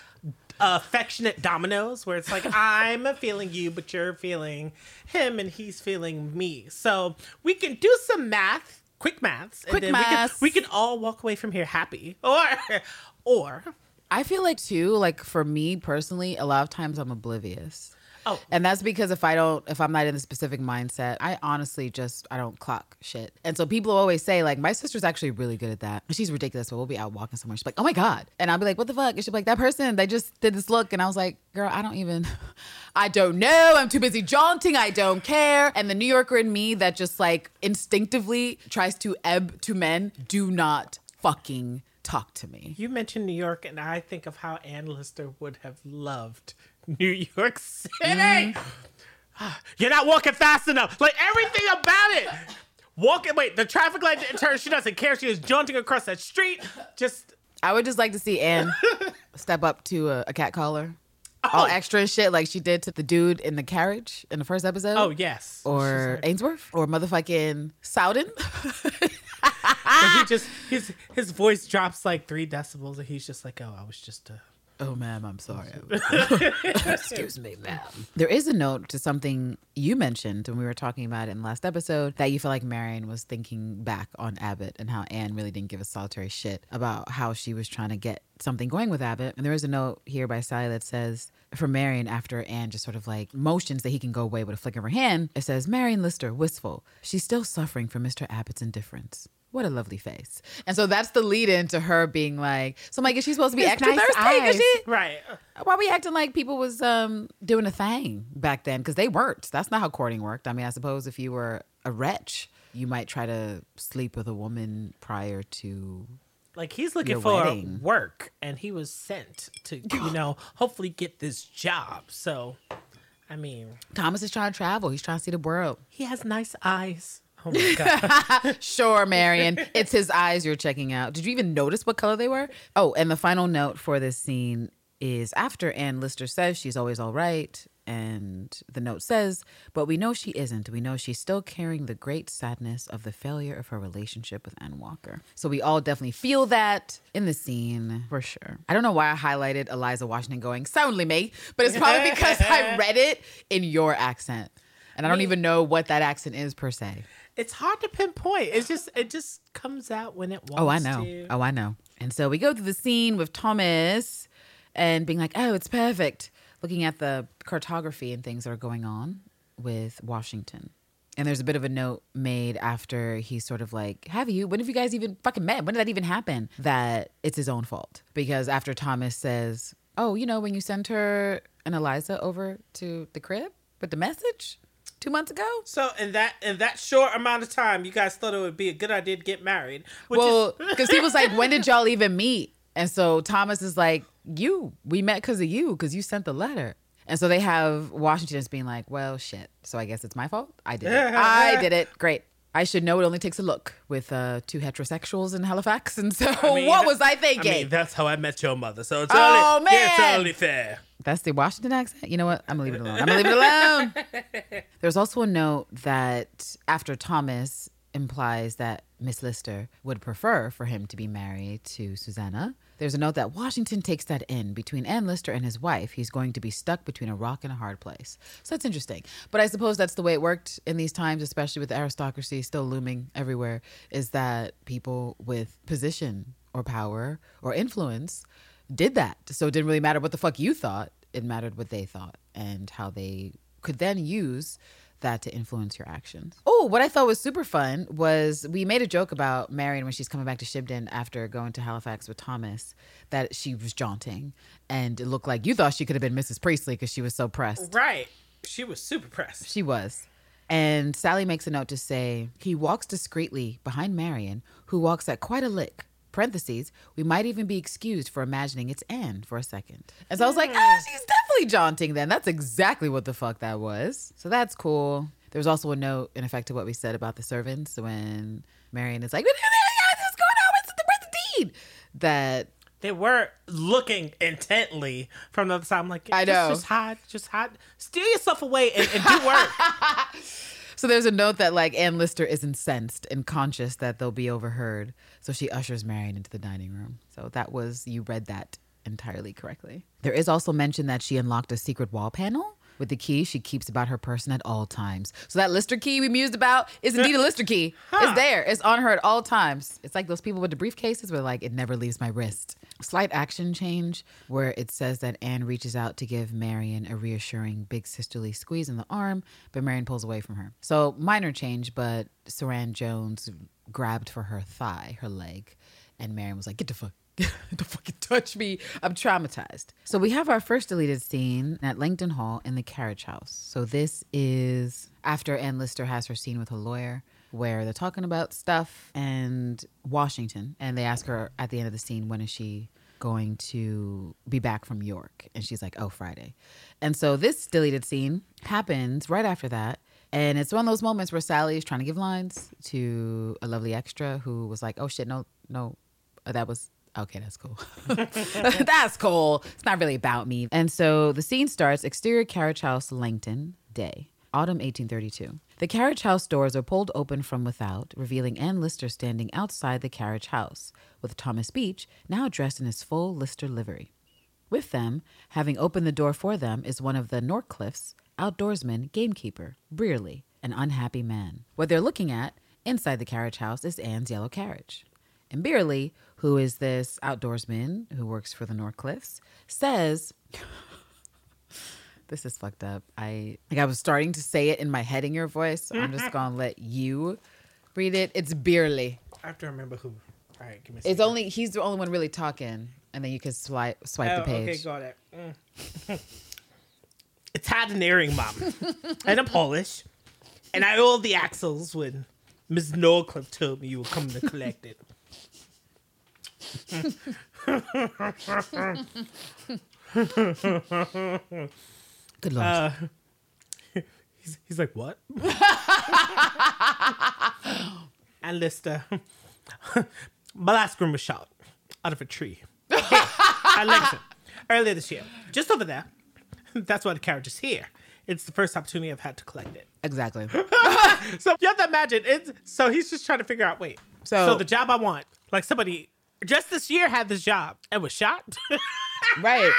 affectionate dominoes where it's like I'm feeling you but you're feeling him and he's feeling me. So we can do some math, quick maths, and Quick then maths. We, can, we can all walk away from here happy. Or or I feel like too, like for me personally, a lot of times I'm oblivious. Oh. And that's because if I don't, if I'm not in the specific mindset, I honestly just, I don't clock shit. And so people always say, like, my sister's actually really good at that. She's ridiculous, but we'll be out walking somewhere. She's like, oh my God. And I'll be like, what the fuck? And she'll be like, that person, they just did this look. And I was like, girl, I don't even, I don't know. I'm too busy jaunting. I don't care. And the New Yorker in me that just like instinctively tries to ebb to men, do not fucking talk to me. you mentioned New York and I think of how Anne Lister would have loved New York City. Mm-hmm. You're not walking fast enough. Like everything about it. Walking wait, the traffic light didn't turn. She doesn't care. She is jaunting across that street. Just I would just like to see Anne step up to a, a cat all Oh. extra and shit, like she did to the dude in the carriage in the first episode. oh yes. Or Ainsworth, or motherfucking Sowden. He just his his voice drops like three decibels and he's just like, Oh, I was just uh oh, ma'am, I'm sorry. Excuse me, ma'am. There is a note to something you mentioned when we were talking about it in the last episode that you feel like Marian was thinking back on Abbott and how Anne really didn't give a solitary shit about how she was trying to get something going with Abbott. And there is a note here by Sally that says, for Marian, after Anne just sort of like motions that he can go away with a flick of her hand, it says, Marian Lister, wistful. She's still suffering from Mr. Abbott's indifference. What a lovely face. And so that's the lead into her being like, so I'm like, is she supposed to be It's extra nice thirsty? 'Cause eyes. she- Right. why we acting like people was um doing a thing back then? Because they weren't. That's not how courting worked. I mean, I suppose if you were a wretch, you might try to sleep with a woman prior to. Like he's looking for wedding. work and he was sent to, you know, hopefully get this job. So, I mean, Thomas is trying to travel. He's trying to see the world. he has nice eyes. Oh my God. Sure, Marian. it's his eyes you're checking out. Did you even notice what color they were? Oh, and the final note for this scene is after Anne Lister says she's always all right, and the note says, but we know she isn't. We know she's still carrying the great sadness of the failure of her relationship with Ann Walker. So we all definitely feel that in the scene for sure. I don't know why I highlighted Eliza Washington going soundly me, but it's probably because I read it in your accent. And I don't even know what that accent is per se. It's hard to pinpoint. It's just, it just comes out when it wants Oh, I know. to. Oh, I know. And so we go through the scene with Thomas and being like, oh, it's perfect. Looking at the cartography and things that are going on with Washington. And there's a bit of a note made after he's sort of like, Have you? When have you guys even fucking met? When did that even happen? That it's his own fault. Because after Thomas says, Oh, you know, when you sent her and Eliza over to the crib with the message two months ago? So in that in that short amount of time, you guys thought it would be a good idea to get married. Which well, is, because he was like, "When did y'all even meet?" And so Thomas is like, "You, we met because of you, because you sent the letter." And so they have Washington just being like, "Well, shit. So I guess it's my fault. I did it. I did it. Great. I should know it only takes a look with uh, two heterosexuals in Halifax." And so, I mean, what was I thinking? I mean, that's how I met your mother. So it's Oh, only, yeah, it's only fair. That's the Washington accent. You know what? I'm gonna leave it alone. I'm gonna leave it alone. There's also a note that after Thomas implies that Miss Lister would prefer for him to be married to Susanna. There's a note that Washington takes that in between Anne Lister and his wife. He's going to be stuck between a rock and a hard place. So that's interesting. But I suppose that's the way it worked in these times, especially with the aristocracy still looming everywhere, is that people with position or power or influence did that. So it didn't really matter what the fuck you thought. It mattered what they thought and how they could then use that to influence your actions. Oh, what I thought was super fun was we made a joke about Marian when she's coming back to Shibden after going to Halifax with Thomas that she was jaunting and it looked like you thought she could have been Mrs. Priestley because she was so pressed. Right. She was super pressed. She was. And Sally makes a note to say he walks discreetly behind Marian, who walks at quite a lick. Parentheses, we might even be excused for imagining it's Anne for a second. And so I was like, ah, she's definitely jaunting then. That's exactly what the fuck that was. So that's cool. There was also a note in effect to what we said about the servants when Marian is like, what's going on? Where's the, where's the deed? That They were looking intently from the other side. I'm like, I just, know. Just hide. Just hide. Steal yourself away and, and do work. So there's a note that like Anne Lister is incensed and conscious that they'll be overheard. So she ushers Marian into the dining room. So that was you read that entirely correctly. There is also mention that she unlocked a secret wall panel with the key she keeps about her person at all times. So that Lister key we mused about is indeed a Lister key. It's there. It's on her at all times. It's like those people with the briefcases where like it never leaves my wrist. Slight action change where it says that Anne reaches out to give Marian a reassuring big sisterly squeeze in the arm, but Marian pulls away from her. So minor change, but Suranne Jones grabbed for her thigh, her leg, and Marian was like, "Get the fuck." Don't fucking touch me. I'm traumatized. So we have our first deleted scene at Langton Hall in the carriage house. So this is after Anne Lister has her scene with her lawyer where they're talking about stuff and Washington. And they ask her at the end of the scene, when is she going to be back from York? And she's like, oh, Friday. And so this deleted scene happens right after that. And it's one of those moments where Sally is trying to give lines to a lovely extra who was like, oh shit, no, no, that was okay that's cool. That's cool. It's not really about me. And so the scene starts exterior carriage house langton day autumn 1832 the carriage house doors are pulled open from without revealing ann lister standing outside the carriage house with thomas beech now dressed in his full lister livery. With them having opened the door for them is one of the norcliffes outdoorsmen, gamekeeper brearley an unhappy man. What they're looking at inside the carriage house is anne's yellow carriage. And Brearley, who is this outdoorsman who works for the Norcliffes, says, This is fucked up. I like I was starting to say it in my head in your voice, so I'm just gonna let you Read it. It's Beerly. I have to remember who. All right, give me. A It's only he's the only one really talking, and then you can swipe swipe Oh, the page. Okay, got it. Mm. it's had an earring, mom, and I'm Polish, and I oiled the axles when Miss Norcliffe told me you were coming to collect it. Good lord. Uh, he's, he's like, what? Anne Lister, my last groom was shot out of a tree. Here, at Legacy, earlier this year, just over there. That's why the carriage is here. It's the first opportunity I've had to collect it. exactly. So you have to imagine it's so he's just trying to figure out. Wait, So- so, the job I want, like somebody just this year had this job and was shot. right.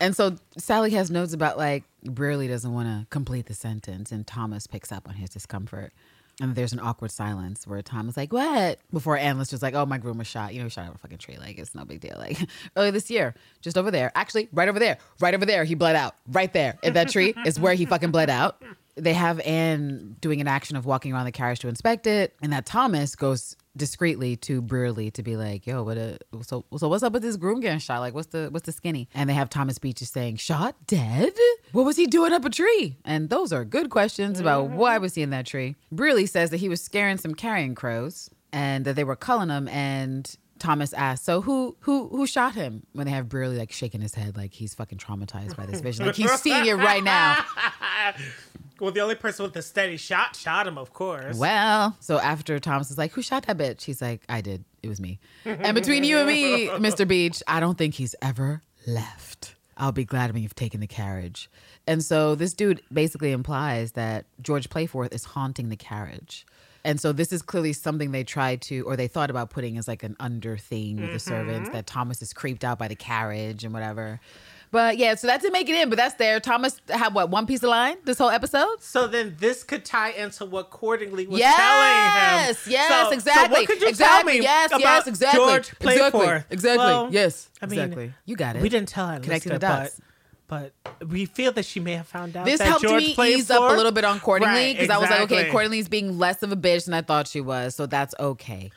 And so Sally has notes about like Brearley doesn't want to complete the sentence, and Thomas picks up on his discomfort. And there's an awkward silence where Tom is like, "What?" Before Annalise just like, "Oh, my groom was shot. You know, he shot out of a fucking tree. Like, it's no big deal. Like, earlier this year, just over there, actually, right over there, right over there, he bled out. Right there, in that tree is where he fucking bled out." They have Anne doing an action of walking around the carriage to inspect it, and that Thomas goes discreetly to Brearley to be like, "Yo, what a so so what's up with this groom getting shot? Like, what's the what's the skinny?" And they have Thomas Beech just saying, "Shot dead? What was he doing up a tree?" And those are good questions about mm-hmm. why was he in that tree. Brearley says that he was scaring some carrion crows and that they were culling him. And Thomas asks, "So who who who shot him?" When they have Brearley like shaking his head like he's fucking traumatized by this vision, like he's seeing it right now. well, the only person with a steady shot shot him, of course. Well, so after Thomas is like, "Who shot that bitch?" He's like, "I did. It was me." and between you and me, Mr. Beech, I don't think he's ever left. I'll be glad when you've taken the carriage. And so this dude basically implies that George Playforth is haunting the carriage. And so this is clearly something they tried to, or they thought about putting as like an under theme with the mm-hmm. servants that Thomas is creeped out by the carriage and whatever. But yeah, so that didn't make it in, but that's there. Thomas had what one piece of line this whole episode. So then this could tie into what Cordingley was Yes, telling him. yes, So- exactly. So what could you exactly. tell me yes, yes, exactly. George exactly. Playforth? Exactly. Well, yes. I mean, exactly. You got it. We didn't tell her. Connecting the dots. But, but we feel that she may have found out This that helped George me ease up a little bit on Cordingley Right, because I was like, okay, exactly. Cordingley's being less of a bitch than I thought she was, so that's okay.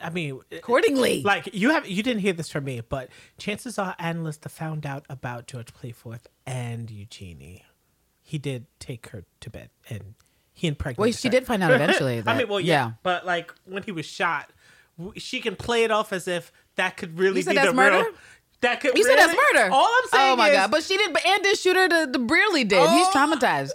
I mean, Cordingley, like you have you didn't hear this from me, but chances are analysts have found out about George Playforth and Eugenie. He did take her to bed, and he impregnated. well, she her. did find out eventually. I mean, well, yeah, but like when he was shot, she can play it off as if that could really You said be that's the murder? real. That could you said that's murder. All I'm saying Oh my is, god! But she did. But Ann did shoot her. The, the Brearley did. He's Oh. traumatized.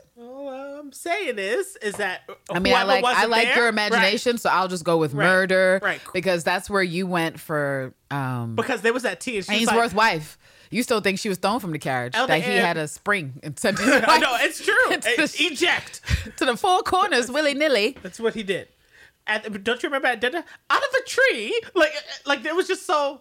I'm saying is, is that I mean, I like I like there- your right. imagination, so I'll just go with Right. murder, Right. Because that's where you went for um, because there was that tea. And Ainsworth like, wife. You still think she was thrown from the carriage? Elder that he had a spring and sent his I wife know it's true. It's It's the- eject. to the four corners willy nilly. That's what he did. And don't you remember at dinner out of a tree? Like, like it was just so.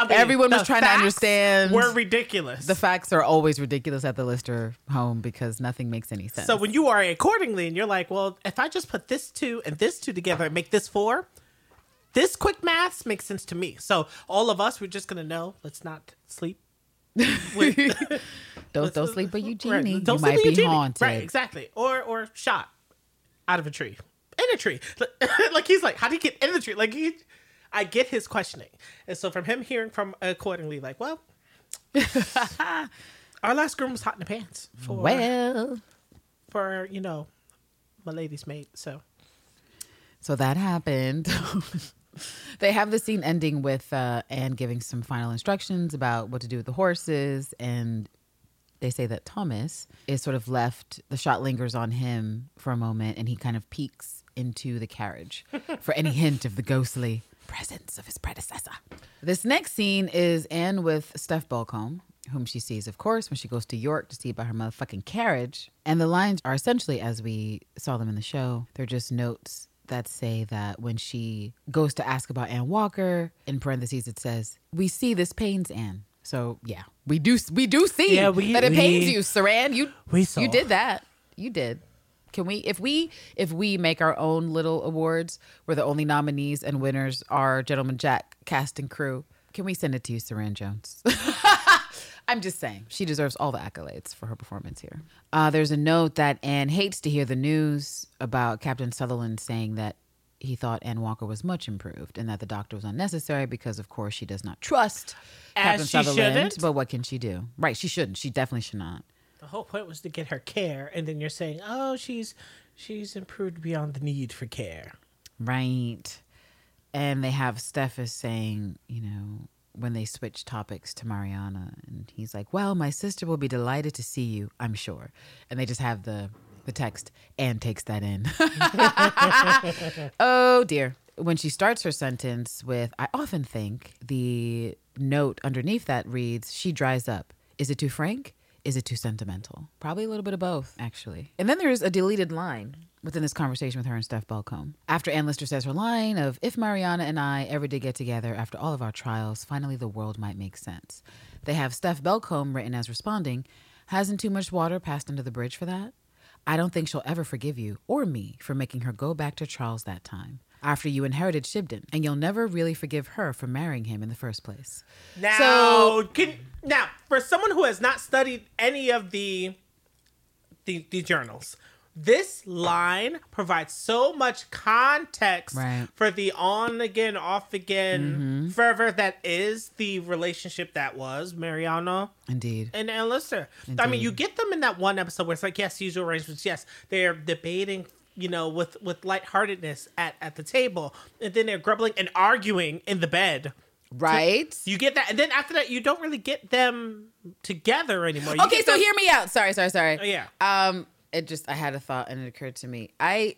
I mean, Everyone was trying to understand Were ridiculous. The facts are always ridiculous at the Lister home because nothing makes any sense. so when you are Cordingley, and you're like, well, if I just put this two and this two together and make this four, this quick math makes sense to me. So all of us, we're just gonna know. Let's not sleep. With, don't don't sleep with Right, Eugenie. don't you sleep might be Eugenie. haunted. Right, exactly. Or or shot out of a tree. In a tree. like he's like, how did he get in the tree? Like he I get his questioning. And so from him hearing from Cordingley, like, well our last groom was hot in the pants for Well, for, you know, my lady's mate. So so that happened. they have the scene ending with uh, Anne giving some final instructions about what to do with the horses, and they say that Thomas is sort of left. The shot lingers on him for a moment, and he kind of peeks into the carriage for any hint of the ghostly presence of his predecessor. This next scene is Anne with Steph Belcombe, whom she sees, of course, when she goes to York to see about her motherfucking carriage. And the lines are essentially, as we saw them in the show, they're just notes that say that when she goes to ask about Ann Walker, in parentheses it says, "We see this pains Anne." So yeah, we do we do see Yeah, we- that it pains you, Suranne. You we saw. you did that. You did. Can we if we if we make our own little awards where the only nominees and winners are Gentleman Jack, cast and crew, can we send it to you, Suranne Jones? I'm just saying she deserves all the accolades for her performance here. Uh, there's a note that Anne hates to hear the news about Captain Sutherland saying that he thought Ann Walker was much improved and that the doctor was unnecessary because, of course, she does not trust As Captain Sutherland. shouldn't. But what can she do? Right, she shouldn't. She definitely should not. The whole point was to get her care, and then you're saying, "Oh, she's she's improved beyond the need for care." Right. And they have Steph is saying, you know, when they switch topics to Mariana, and he's like, "Well, my sister will be delighted to see you, I'm sure." And they just have the the text and takes that in. oh dear. When she starts her sentence with, "I often think," the note underneath that reads, "She dries up. Is it too frank? Is it too sentimental? Probably a little bit of both, actually." And then there's a deleted line within this conversation with her and Steph Belcombe. After Anne Lister says her line of, If Mariana and I ever did get together after all of our trials, finally the world might make sense. They have Steph Belcombe written as responding, Hasn't too much water passed under the bridge for that? I don't think she'll ever forgive you or me for making her go back to Charles that time. After you inherited Shibden, and you'll never really forgive her for marrying him in the first place. Now, So- can now for someone who has not studied any of the the, the journals, this line provides so much context Right. for the on again, off again mm-hmm. fervor that is the relationship that was Mariana Indeed. and and Lister. I mean, you get them in that one episode where it's like, yes, usual arrangements. Yes, they're debating, you know, with with lightheartedness at at the table, and then they're grumbling and arguing in the bed. Right? You get that, and then after that, you don't really get them together anymore. You Okay, so them- hear me out. Sorry, sorry, sorry. Oh, yeah. Um, it just I had a thought and it occurred to me. I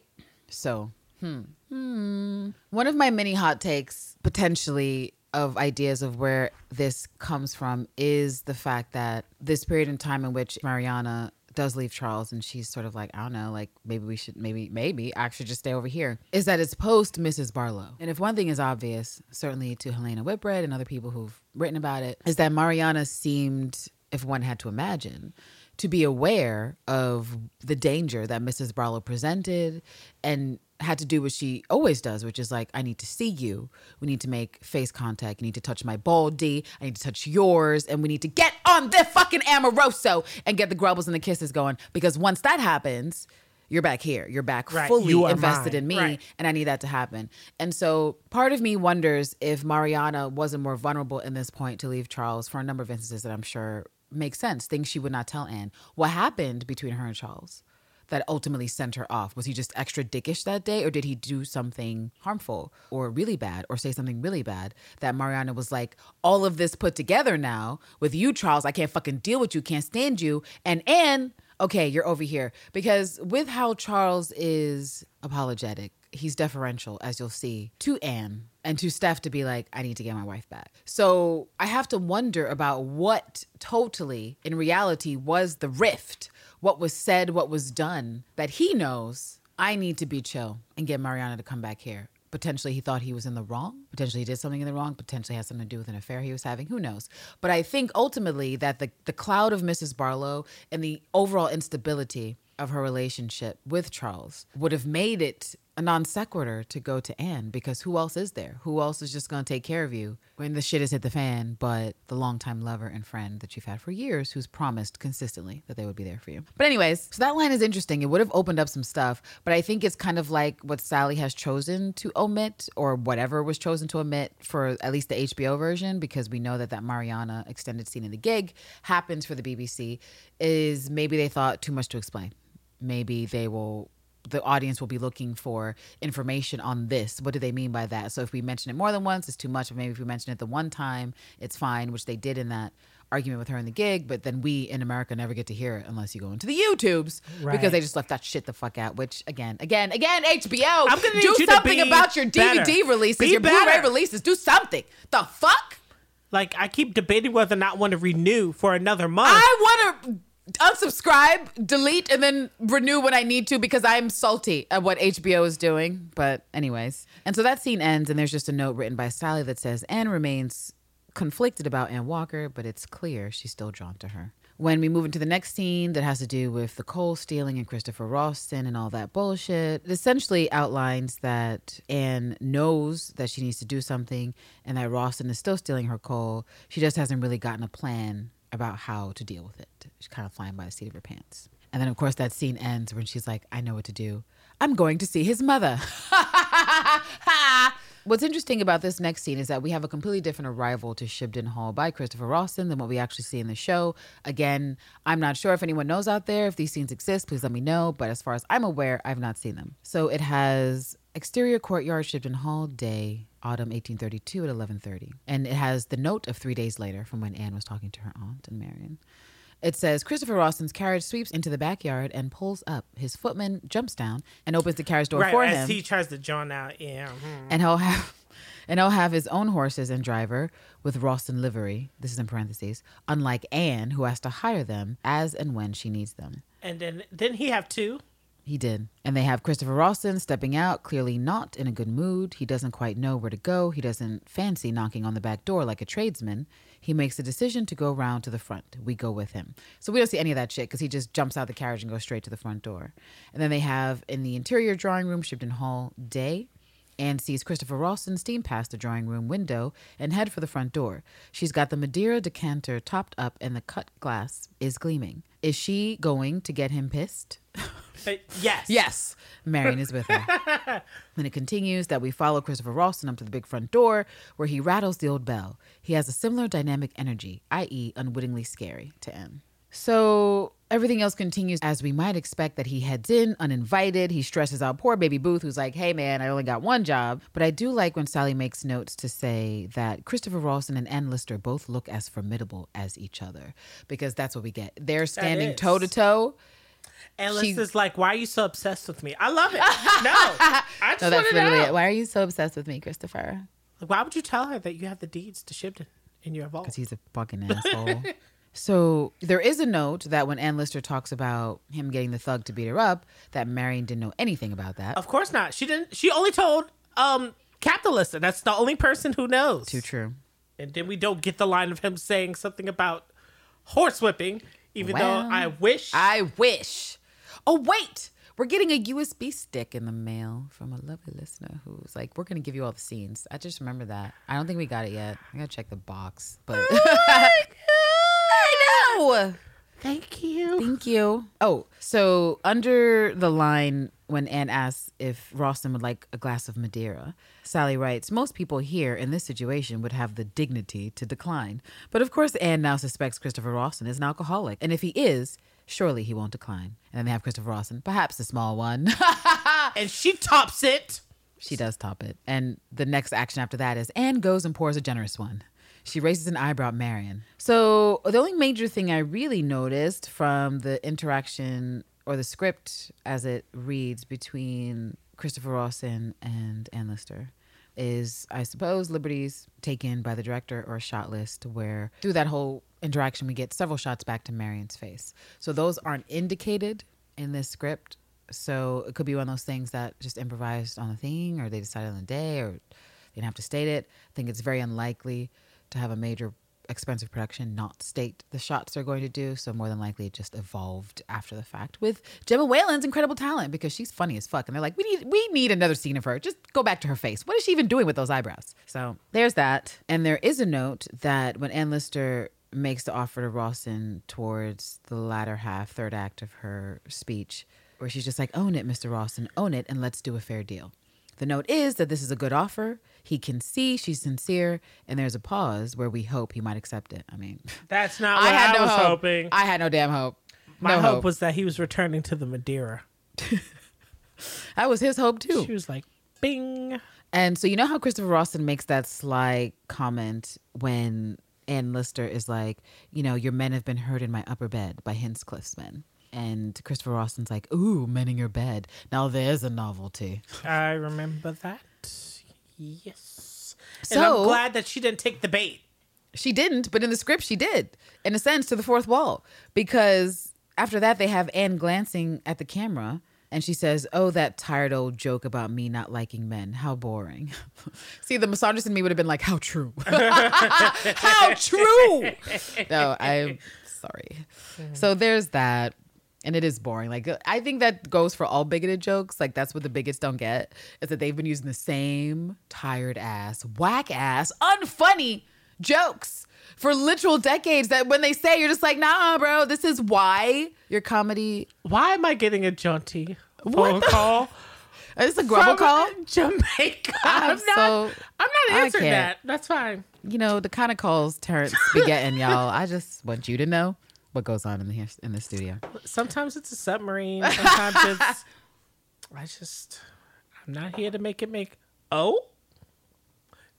so hmm hmm. One of my many hot takes potentially of ideas of where this comes from is the fact that this period in time in which Mariana does leave Charles and she's sort of like, I don't know, like maybe we should maybe maybe I should just stay over here. Is that it's post Mrs. Barlow. And if one thing is obvious, certainly to Helena Whitbread and other people who've written about it, is that Mariana seemed, if one had to imagine, to be aware of the danger that Mrs. Barlow presented and had to do what she always does, which is like, I need to see you. We need to make face contact. You need to touch my baldy. I need to touch yours. And we need to get on the fucking Amoroso and get the grubbles and the kisses going. Because once that happens, you're back here. You're back Right. fully You invested mine. in me. Right. And I need that to happen. And so part of me wonders if Mariana wasn't more vulnerable in this point to leave Charles for a number of instances that I'm sure make sense, things she would not tell Anne. What happened between her and Charles that ultimately sent her off? Was he just extra dickish that day, or did he do something harmful or really bad or say something really bad that Mariana was like, all of this put together now with you, Charles, I can't fucking deal with you, can't stand you. And Anne, okay, you're over here. Because with how Charles is apologetic, he's deferential, as you'll see, to Anne and to Steph to be like, I need to get my wife back. So I have to wonder about what totally, in reality, was the rift, what was said, what was done, that he knows I need to be chill and get Mariana to come back here. Potentially, he thought he was in the wrong. Potentially, he did something in the wrong. Potentially, has something to do with an affair he was having. Who knows? But I think ultimately that the, the cloud of Mrs. Barlow and the overall instability of her relationship with Charles would have made it a non sequitur to go to Anne because who else is there? Who else is just going to take care of you when the shit has hit the fan but the longtime lover and friend that you've had for years who's promised consistently that they would be there for you? But, anyways, so that line is interesting. It would have opened up some stuff, but I think it's kind of like what Sally has chosen to omit or whatever was chosen to omit for at least the HBO version because we know that that Mariana extended scene in the gig happens for the BBC is maybe they thought too much to explain maybe they will the audience will be looking for information on this. What do they mean by that? So if we mention it more than once, it's too much. But maybe if we mention it the one time, it's fine, which they did in that argument with her in the gig. But then we in America never get to hear it unless you go into the YouTubes Right. because they just left that shit the fuck out. Which again, again, again, HBO, I'm gonna do something be about your DVD better. releases, Be your Blu-ray better. releases. Do something. The fuck. like I keep debating whether or not I want to renew for another month. I want to unsubscribe, delete, and then renew when I need to because I'm salty at what HBO is doing. But, anyways. And so that scene ends, and there's just a note written by Sally that says Anne remains conflicted about Ann Walker, but it's clear she's still drawn to her. When we move into the next scene that has to do with the coal stealing and Christopher Rawson and all that bullshit, it essentially outlines that Anne knows that she needs to do something and that Rawson is still stealing her coal. She just hasn't really gotten a plan about how to deal with it. She's kind of flying by the seat of her pants. And then, of course, that scene ends when she's like, I know what to do. I'm going to see his mother. What's interesting about this next scene is that we have a completely different arrival to Shibden Hall by Christopher Rawson than what we actually see in the show. Again, I'm not sure if anyone knows out there if these scenes exist. Please let me know. But as far as I'm aware, I've not seen them. So it has exterior courtyard Shibden Hall day autumn 1832 at 11:30, and it has the note of three days later from when Anne was talking to her aunt and Marian. It says Christopher Rawson's carriage sweeps into the backyard and pulls up. His footman jumps down and opens the carriage door Right for as him he tries to John out. Yeah. mhm. and he'll have and he'll have his own horses and driver with Rawson livery. This is in parentheses. Unlike Anne, who has to hire them as and when she needs them. And then didn't he have two? He did. And they have Christopher Rawson stepping out, clearly not in a good mood. He doesn't quite know where to go. He doesn't fancy knocking on the back door like a tradesman. He makes a decision to go round to the front. We go with him. So we don't see any of that shit because he just jumps out the carriage and goes straight to the front door. And then they have in the interior drawing room, Shibden Hall, day. Anne sees Christopher Rawson steam past the drawing room window and head for the front door. She's got the Madeira decanter topped up and the cut glass is gleaming. Is she going to get him pissed? Yes. Yes, Marian is with her. then it continues that we follow Christopher Rawson up to the big front door where he rattles the old bell. He has a similar dynamic energy, i.e., unwittingly scary to M. So everything else continues as we might expect that he heads in uninvited. He stresses out poor baby Booth, who's like, hey man, I only got one job. But I do like when Sally makes notes to say that Christopher Rawson and Anne Lister both look as formidable as each other because that's what we get. They're standing toe to toe. And Liz is like, "Why are you so obsessed with me? I love it. No, I just No, that's literally know. it. Why are you so obsessed with me, Christopher? Why would you tell her that you have the deeds to Shibden in your vault? because he's a fucking asshole. so there is a note that when Anne Lister talks about him getting the thug to beat her up, that Marian didn't know anything about that. Of course not. She didn't. She only told um Captain Lister. That's the only person who knows. Too true. And then we don't get the line of him saying something about horsewhipping, even Well, though I wish. I wish. Oh wait, we're getting a USB stick in the mail from a lovely listener who's like, "We're gonna give you all the scenes." I just remember that. I don't think we got it yet. I gotta check the box, but oh I know. Thank you. Thank you. Oh, so under the line when Anne asks if Rawson would like a glass of Madeira, Sally writes, Most people here in this situation would have the dignity to decline. But of course, Anne now suspects Christopher Rawson is an alcoholic. And if he is, surely he won't decline. And then they have Christopher Rawson, perhaps a small one. and she tops it. She does top it. And the next action after that is Anne goes and pours a generous one. She raises an eyebrow at Marian. So the only major thing I really noticed from the interaction or the script as it reads between Christopher Rawson and Anne Lister is, I suppose, liberties taken by the director or a shot list where through that whole interaction we get several shots back to Marian's face. So those aren't indicated in this script. So it could be one of those things that just improvised on the thing or they decided on the day or they didn't have to state it. I think it's very unlikely to have a major expensive production not state the shots they're going to do. So more than likely it just evolved after the fact with Gemma Whelan's incredible talent because she's funny as fuck. And they're like, we need we need another scene of her. Just go back to her face. What is she even doing with those eyebrows? So there's that. And there is a note that when Anne Lister makes the offer to Rawson towards the latter half, third act of her speech, where she's just like, own it, Mr. Rawson, own it, and let's do a fair deal. The note is that this is a good offer. He can see she's sincere, and there's a pause where we hope he might accept it. I mean, That's not what I, was hope. hoping. I had no damn hope. My no hope, was that he was returning to the Madeira. that was his hope too. She was like, "Bing." And so you know how Christopher Rawson makes that sly comment when Anne Lister is like, you know, your men have been heard in my upper bed by Hinchcliffe's men. And Christopher Rawson's like, ooh, men in your bed. Now there's a novelty. I remember that. Yes. and So- I'm glad that she didn't take the bait. She didn't, but in the script she did, in a sense, to the fourth wall. Because after that, they have Anne glancing at the camera and she says, Oh, that tired old joke about me not liking men. How boring. See, the misogynist in me would have been like, How true. How true. No, I'm sorry. So there's that. And it is boring. Like I think that goes for all bigoted jokes. Like that's what the bigots don't get is that they've been using the same tired ass, whack ass, unfunny jokes for literal decades. That when they say, you're just like, nah, bro. This is why your comedy. Why am I getting a jaunty phone call Is this a grubble call? Jamaica. I'm I'm, not. so- I'm not answering that. That's fine. You know the kind of calls Terrence be getting, y'all. I just want you to know what goes on in the in the studio. Sometimes it's a submarine. Sometimes it's. I just. I'm not here to make it make. Oh.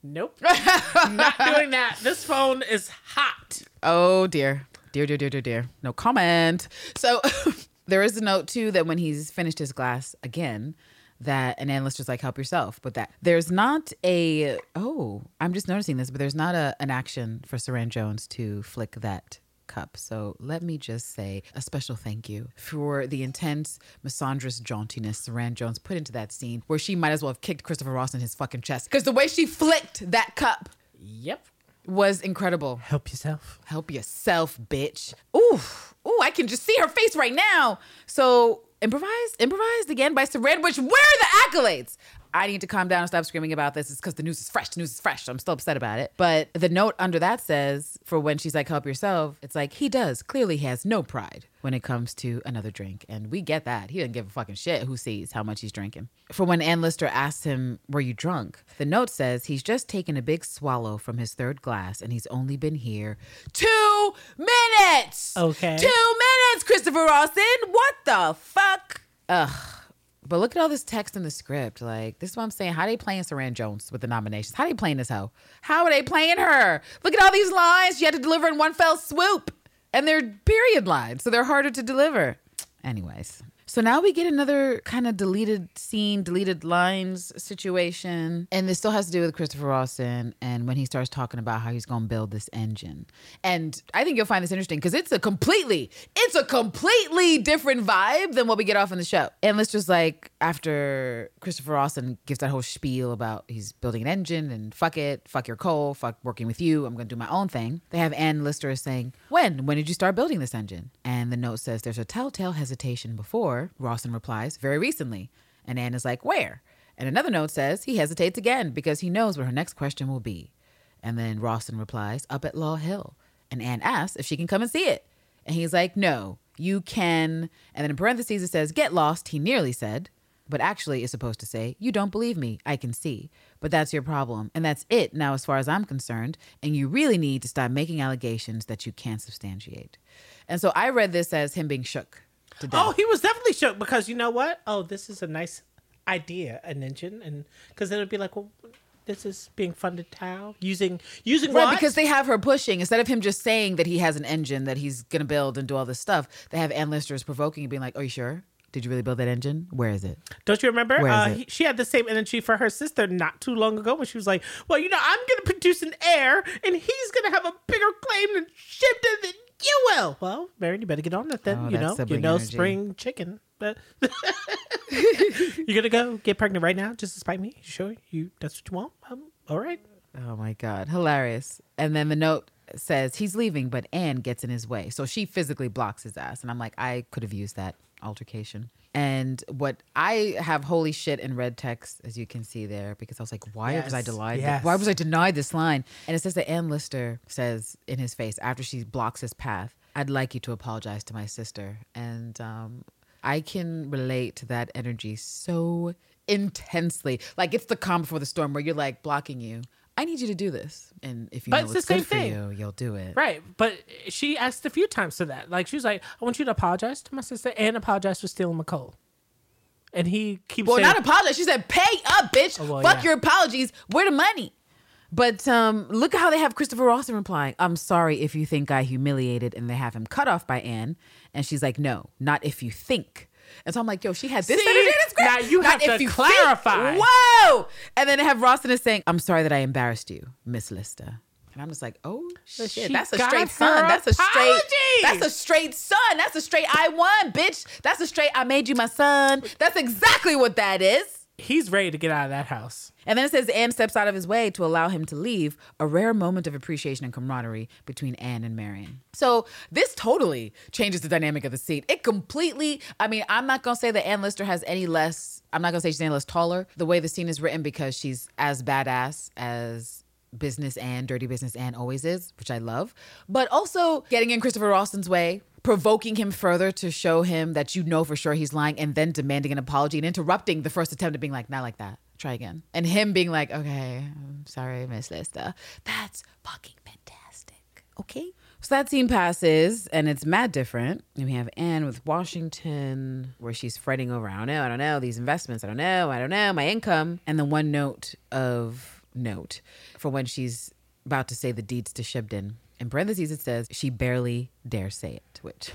Nope. not doing that. This phone is hot. Oh dear. Dear, dear, dear, dear, dear. No comment. So there is a note too that when he's finished his glass again, that an analyst was like, help yourself. But that there's not a oh, I'm just noticing this, but there's not a an action for Suranne Jones to flick that cup. So let me just say a special thank you for the intense misandrous jauntiness Suranne Jones put into that scene where she might as well have kicked Christopher Ross in his fucking chest. Because the way she flicked that cup Yep. was incredible. Help yourself. Help yourself, bitch. Ooh, ooh, I can just see her face right now. So improvised, improvised again by Suranne, which where are the accolades? I need to calm down and stop screaming about this. It's because the news is fresh. The news is fresh. I'm still upset about it. But the note under that says, for when she's like, help yourself, it's like, he does. Clearly he has no pride when it comes to another drink. And we get that. He doesn't give a fucking shit who sees how much he's drinking. For when Anne Lister asks him, were you drunk? The note says he's just taken a big swallow from his third glass and he's only been here two minutes. Okay. Two minutes, Christopher Rawson. What the fuck? Ugh. But look at all this text in the script. Like, this is what I'm saying. How they playing Suranne Jones with the nominations? How they playing this hoe? How are they playing her? Look at all these lines you had to deliver in one fell swoop. And they're period lines, so they're harder to deliver. Anyways. So now we get another kind of deleted scene, deleted lines situation. And this still has to do with Christopher Rawson and when he starts talking about how he's going to build this engine. And I think you'll find this interesting because it's a completely, it's a completely different vibe than what we get off in the show. And let's just like, after Christopher Rawson gives that whole spiel about he's building an engine and fuck it, fuck your coal, fuck working with you, I'm going to do my own thing. They have Anne Lister saying, When? When did you start building this engine? And the note says there's a telltale hesitation before. Rawson replies, Very recently. And Anne is like, Where? And another note says he hesitates again because he knows what her next question will be. And then Rawson replies, Up at Law Hill. And Anne asks if she can come and see it. And he's like, No, you can. And then in parentheses it says, Get lost, he nearly said. But actually, it's supposed to say, You don't believe me, I can see. But that's your problem. And that's it now, as far as I'm concerned. And you really need to stop making allegations that you can't substantiate. And so I read this as him being shook to death. Oh, he was definitely shook because you know what? Oh, this is a nice idea, an engine, and because it'd be like, well, this is being funded how using using Right, what? because they have her pushing instead of him just saying that he has an engine that he's gonna build and do all this stuff. They have Anne Lister's provoking and being like, "Are you sure? Did you really build that engine? Where is it?" Don't you remember? Uh, it? he, she had the same energy for her sister not too long ago when she was like, "Well, you know, I'm going to produce an heir, and he's going to have a bigger claim to Shibden than you will." Well, Mary, you better get on that then. Oh, you know, you know, energy. spring chicken. But you're gonna go get pregnant right now just to spite me? You sure? You that's what you want? Um, all right. Oh my God. Hilarious. And then the note says he's leaving, but Anne gets in his way. So she physically blocks his ass. And I'm like, I could have used that altercation. And what I have holy shit in red text, as you can see there, because I was like, why was I denied? yes. Why was I denied this line? And it says that Anne Lister says in his face after she blocks his path, I'd like you to apologize to my sister. And um, I can relate to that energy so intensely. Like it's the calm before the storm where you're like blocking you. I need you to do this. And if you But know it's what's the same for thing. you, you'll do it. Right, but she asked a few times to that. Like she was like, "I want you to apologize to my sister and apologize for stealing my coal." And he keeps Well, saying, not apologize. She said, "Pay up, bitch. Oh, well, Fuck yeah. your apologies. Where the money?" But um, look at how they have Christopher Rawson replying. I'm sorry if you think I humiliated, and they have him cut off by Anne, and she's like, "No, not if you think." And so I'm like, "Yo, she had this See? energy in the script. Now you Not have to you clarify. Think. Whoa! And then they have is saying, "I'm sorry that I embarrassed you, Miss Lister." And I'm just like, "Oh shit, She that's a straight son. That's a straight. That's a straight son. That's a straight I won, bitch. That's a straight I made you my son. That's exactly what that is." He's ready to get out of that house. And then it says Anne steps out of his way to allow him to leave, a rare moment of appreciation and camaraderie between Anne and Marian. So this totally changes the dynamic of the scene. It completely, I mean, I'm not gonna say that Anne Lister has any less, I'm not gonna say she's any less taller, the way the scene is written because she's as badass as business and dirty business and always is, which I love. But also getting in Christopher Rawson's way, provoking him further to show him that you know for sure he's lying and then demanding an apology and interrupting the first attempt of being like, not like that. Try again. And him being like, okay, I'm sorry, Miss Lista. That's fucking fantastic. Okay. So that scene passes and it's mad different. And we have Anne with Washington where she's fretting over, I don't know, I don't know, these investments, I don't know, I don't know, my income. And the one note of note for when she's about to say the deeds to Shibden. In parentheses, it says, she barely dare say it, which,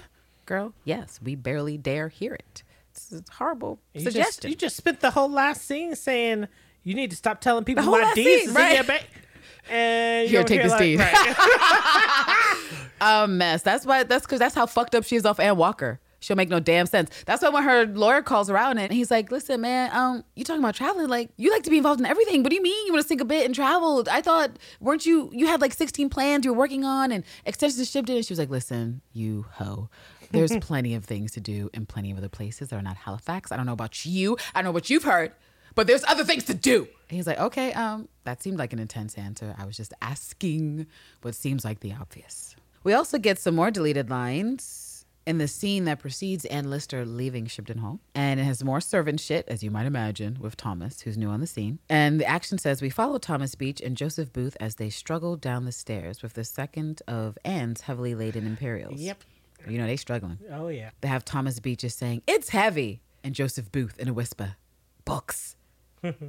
girl, yes, we barely dare hear it. It's a horrible You suggestion. just, you just spent the whole last scene saying you need to stop telling people my scene, is right. in your bank. And Here, you're take this like, deed. right. a mess. That's why. That's because that's how fucked up she is off Ann Walker. She'll make no damn sense. That's why when her lawyer calls her out and he's like, "Listen, man, um, you talking about traveling? Like, you like to be involved in everything. What do you mean you want to sink a bit and travel? I thought, weren't you? You had like 16 plans you were working on and extensions shipped in." And she was like, "Listen, you hoe." There's plenty of things to do in plenty of other places that are not Halifax. I don't know about you. I don't know what you've heard, but there's other things to do. And he's like, okay, um, that seemed like an intense answer. I was just asking what seems like the obvious. We also get some more deleted lines in the scene that precedes Anne Lister leaving Shibden Hall. And it has more servant shit, as you might imagine, with Thomas, who's new on the scene. And the action says we follow Thomas Beech and Joseph Booth as they struggle down the stairs with the second of Ann's heavily laden Imperials. Yep. You know, they're struggling. Oh yeah. They have Thomas Beech just saying, It's heavy. And Joseph Booth in a whisper, Books. Why is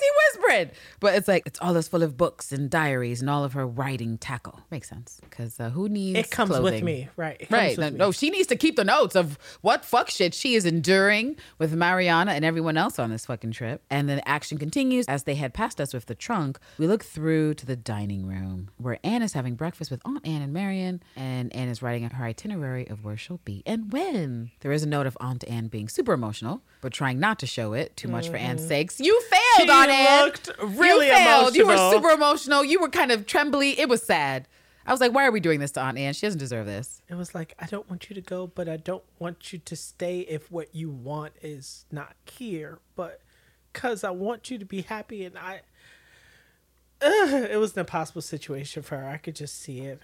he whispering? But it's like, it's all this full of books and diaries and all of her writing tackle. Makes sense. Because uh, who needs It comes with me, right? Right. No, me. she needs to keep the notes of what fuck shit she is enduring with Mariana and everyone else on this fucking trip. And then the action continues as they head past us with the trunk. We look through to the dining room where Anne is having breakfast with Aunt Anne and Marian, and Anne is writing her itinerary of where she'll be and when. There is a note of Aunt Anne being super emotional, but trying not to show it too much for Anne's sakes. You failed, Mm-hmm. She Aunt Anne. looked really you failed. You were super emotional. You were kind of trembly. It was sad. I was like, why are we doing this to Aunt Anne? She doesn't deserve this. It was like I don't want you to go, but I don't want you to stay if what you want is not here. But because I want you to be happy, and I, Ugh, it was an impossible situation for her. I could just see it.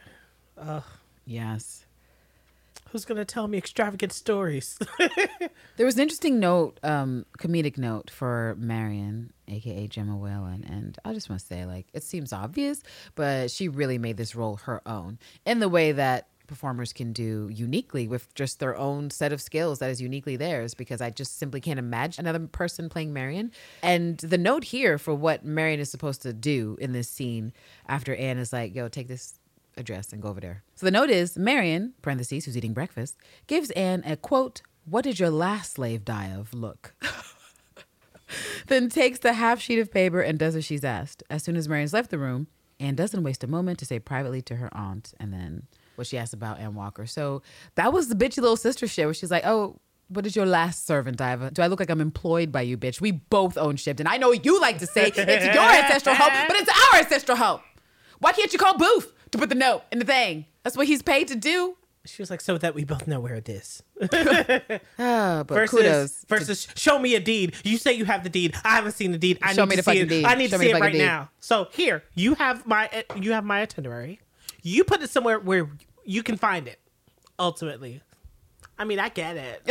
Yes. Who's gonna tell me extravagant stories? There was an interesting note, um, comedic note for Marian, aka Gemma Whelan, and I just want to say, like, it seems obvious, but she really made this role her own in the way that performers can do uniquely with just their own set of skills that is uniquely theirs. Because I just simply can't imagine another person playing Marian. And the note here for what Marian is supposed to do in this scene after Anne is like, "Yo, take this." Address and go over there. So the note is Marian, parentheses, who's eating breakfast, gives Anne a quote, What did your last slave die of? Look. then takes the half sheet of paper and does as she's asked. As soon as Marian's left the room, Anne doesn't waste a moment to say privately to her aunt and then what she asked about Ann Walker. So that was the bitchy little sister shit where she's like, Oh, what did your last servant of? Do I look like I'm employed by you, bitch? We both own Shibden. I know you like to say it's your ancestral home, but it's our ancestral home. Why can't you call Booth to put the note in the thing? That's what he's paid to do. she was like, so that we both know where it is. Ah, but Versus, kudos. to- show me a deed. You say you have the deed. I haven't seen the deed. I Show need me to the see fucking it. deed. I need Show to see it right deed. now. So here, you have my you have my itinerary. You put it somewhere where you can find it. Ultimately, I mean, I get it.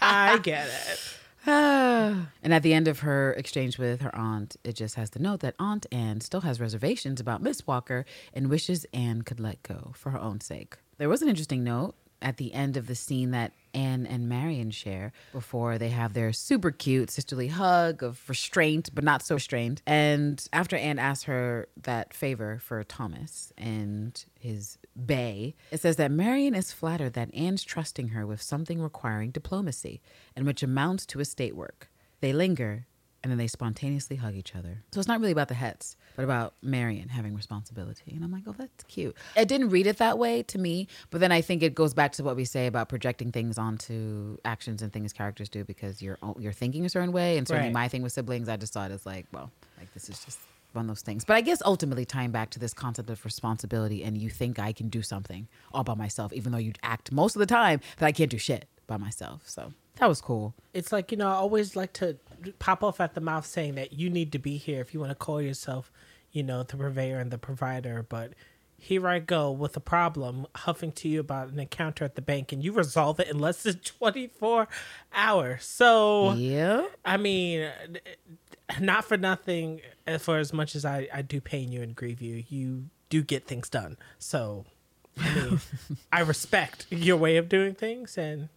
I get it. and at the end of her exchange with her aunt, it just has the note that Aunt Anne still has reservations about Miss Walker and wishes Anne could let go for her own sake. There was an interesting note at the end of the scene that Anne and Marian share before they have their super cute sisterly hug of restraint, but not so restrained. And after Anne asks her that favor for Thomas and his bay, it says that Marian is flattered that Anne's trusting her with something requiring diplomacy and which amounts to estate work. They linger and then they spontaneously hug each other. So it's not really about the hets, but about Marian having responsibility. And I'm like, oh, that's cute. I didn't read it that way to me, but then I think it goes back to what we say about projecting things onto actions and things characters do because you're you're thinking a certain way. And certainly Right. my thing with siblings, I just thought it's like, well, like this is just of those things. But I guess ultimately tying back to this concept of responsibility and you think I can do something all by myself, even though you act most of the time that I can't do shit by myself. So that was cool. It's like you know, I always like to pop off at the mouth saying that you need to be here if you want to call yourself, you know, the purveyor and the provider, but here I go with a problem, huffing to you about an encounter at the bank, and you resolve it in less than 24 hours. So, Yeah. I mean, not for nothing, for as much as I, I do pain you and grieve you, you do get things done. So, I mean, I respect your way of doing things, and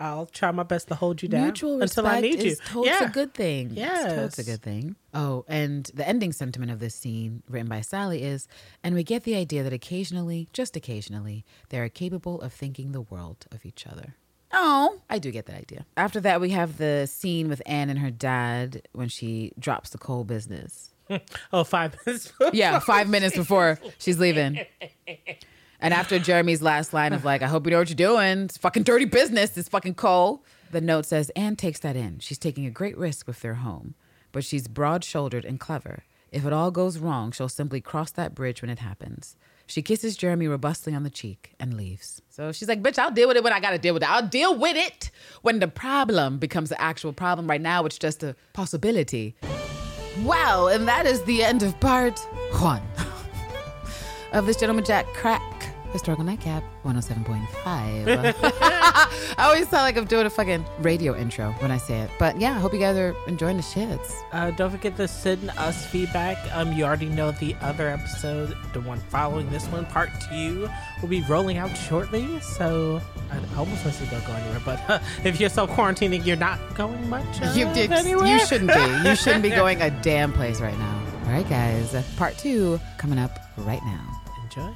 I'll try my best to hold you down Mutual until I need you. is totes yeah. a good thing. Yeah, it's totes a good thing. Oh, and the ending sentiment of this scene, written by Sally, is and we get the idea that occasionally, just occasionally, they are capable of thinking the world of each other. Oh, I do get that idea. After that, we have the scene with Anne and her dad when she drops the coal business. Oh, five minutes. Yeah, five minutes before she's leaving. And after Jeremy's last line of like, I hope you know what you're doing. It's fucking dirty business. It's fucking coal. The note says, Anne takes that in. She's taking a great risk with their home, but she's broad shouldered and clever. If it all goes wrong, she'll simply cross that bridge when it happens. She kisses Jeremy robustly on the cheek and leaves. So she's like, bitch, I'll deal with it when I gotta deal with it. I'll deal with it when the problem becomes the actual problem. Right now, it's just a possibility. Wow, and that is the end of part one of this Gentleman Jack Crack Historical Nightcap 107.5. I always sound like I'm doing a fucking radio intro when I say it. But yeah, I hope you guys are enjoying the shits. Uh, don't forget to send us feedback. Um, you already know the other episode, the one following this one, part two, will be rolling out shortly. So I almost want to say don't go anywhere, but uh, if you're self quarantining, you're not going much. Uh, You did. anywhere. You shouldn't be. You shouldn't be going a damn place right now. All right, guys. Part two coming up right now. enjoy.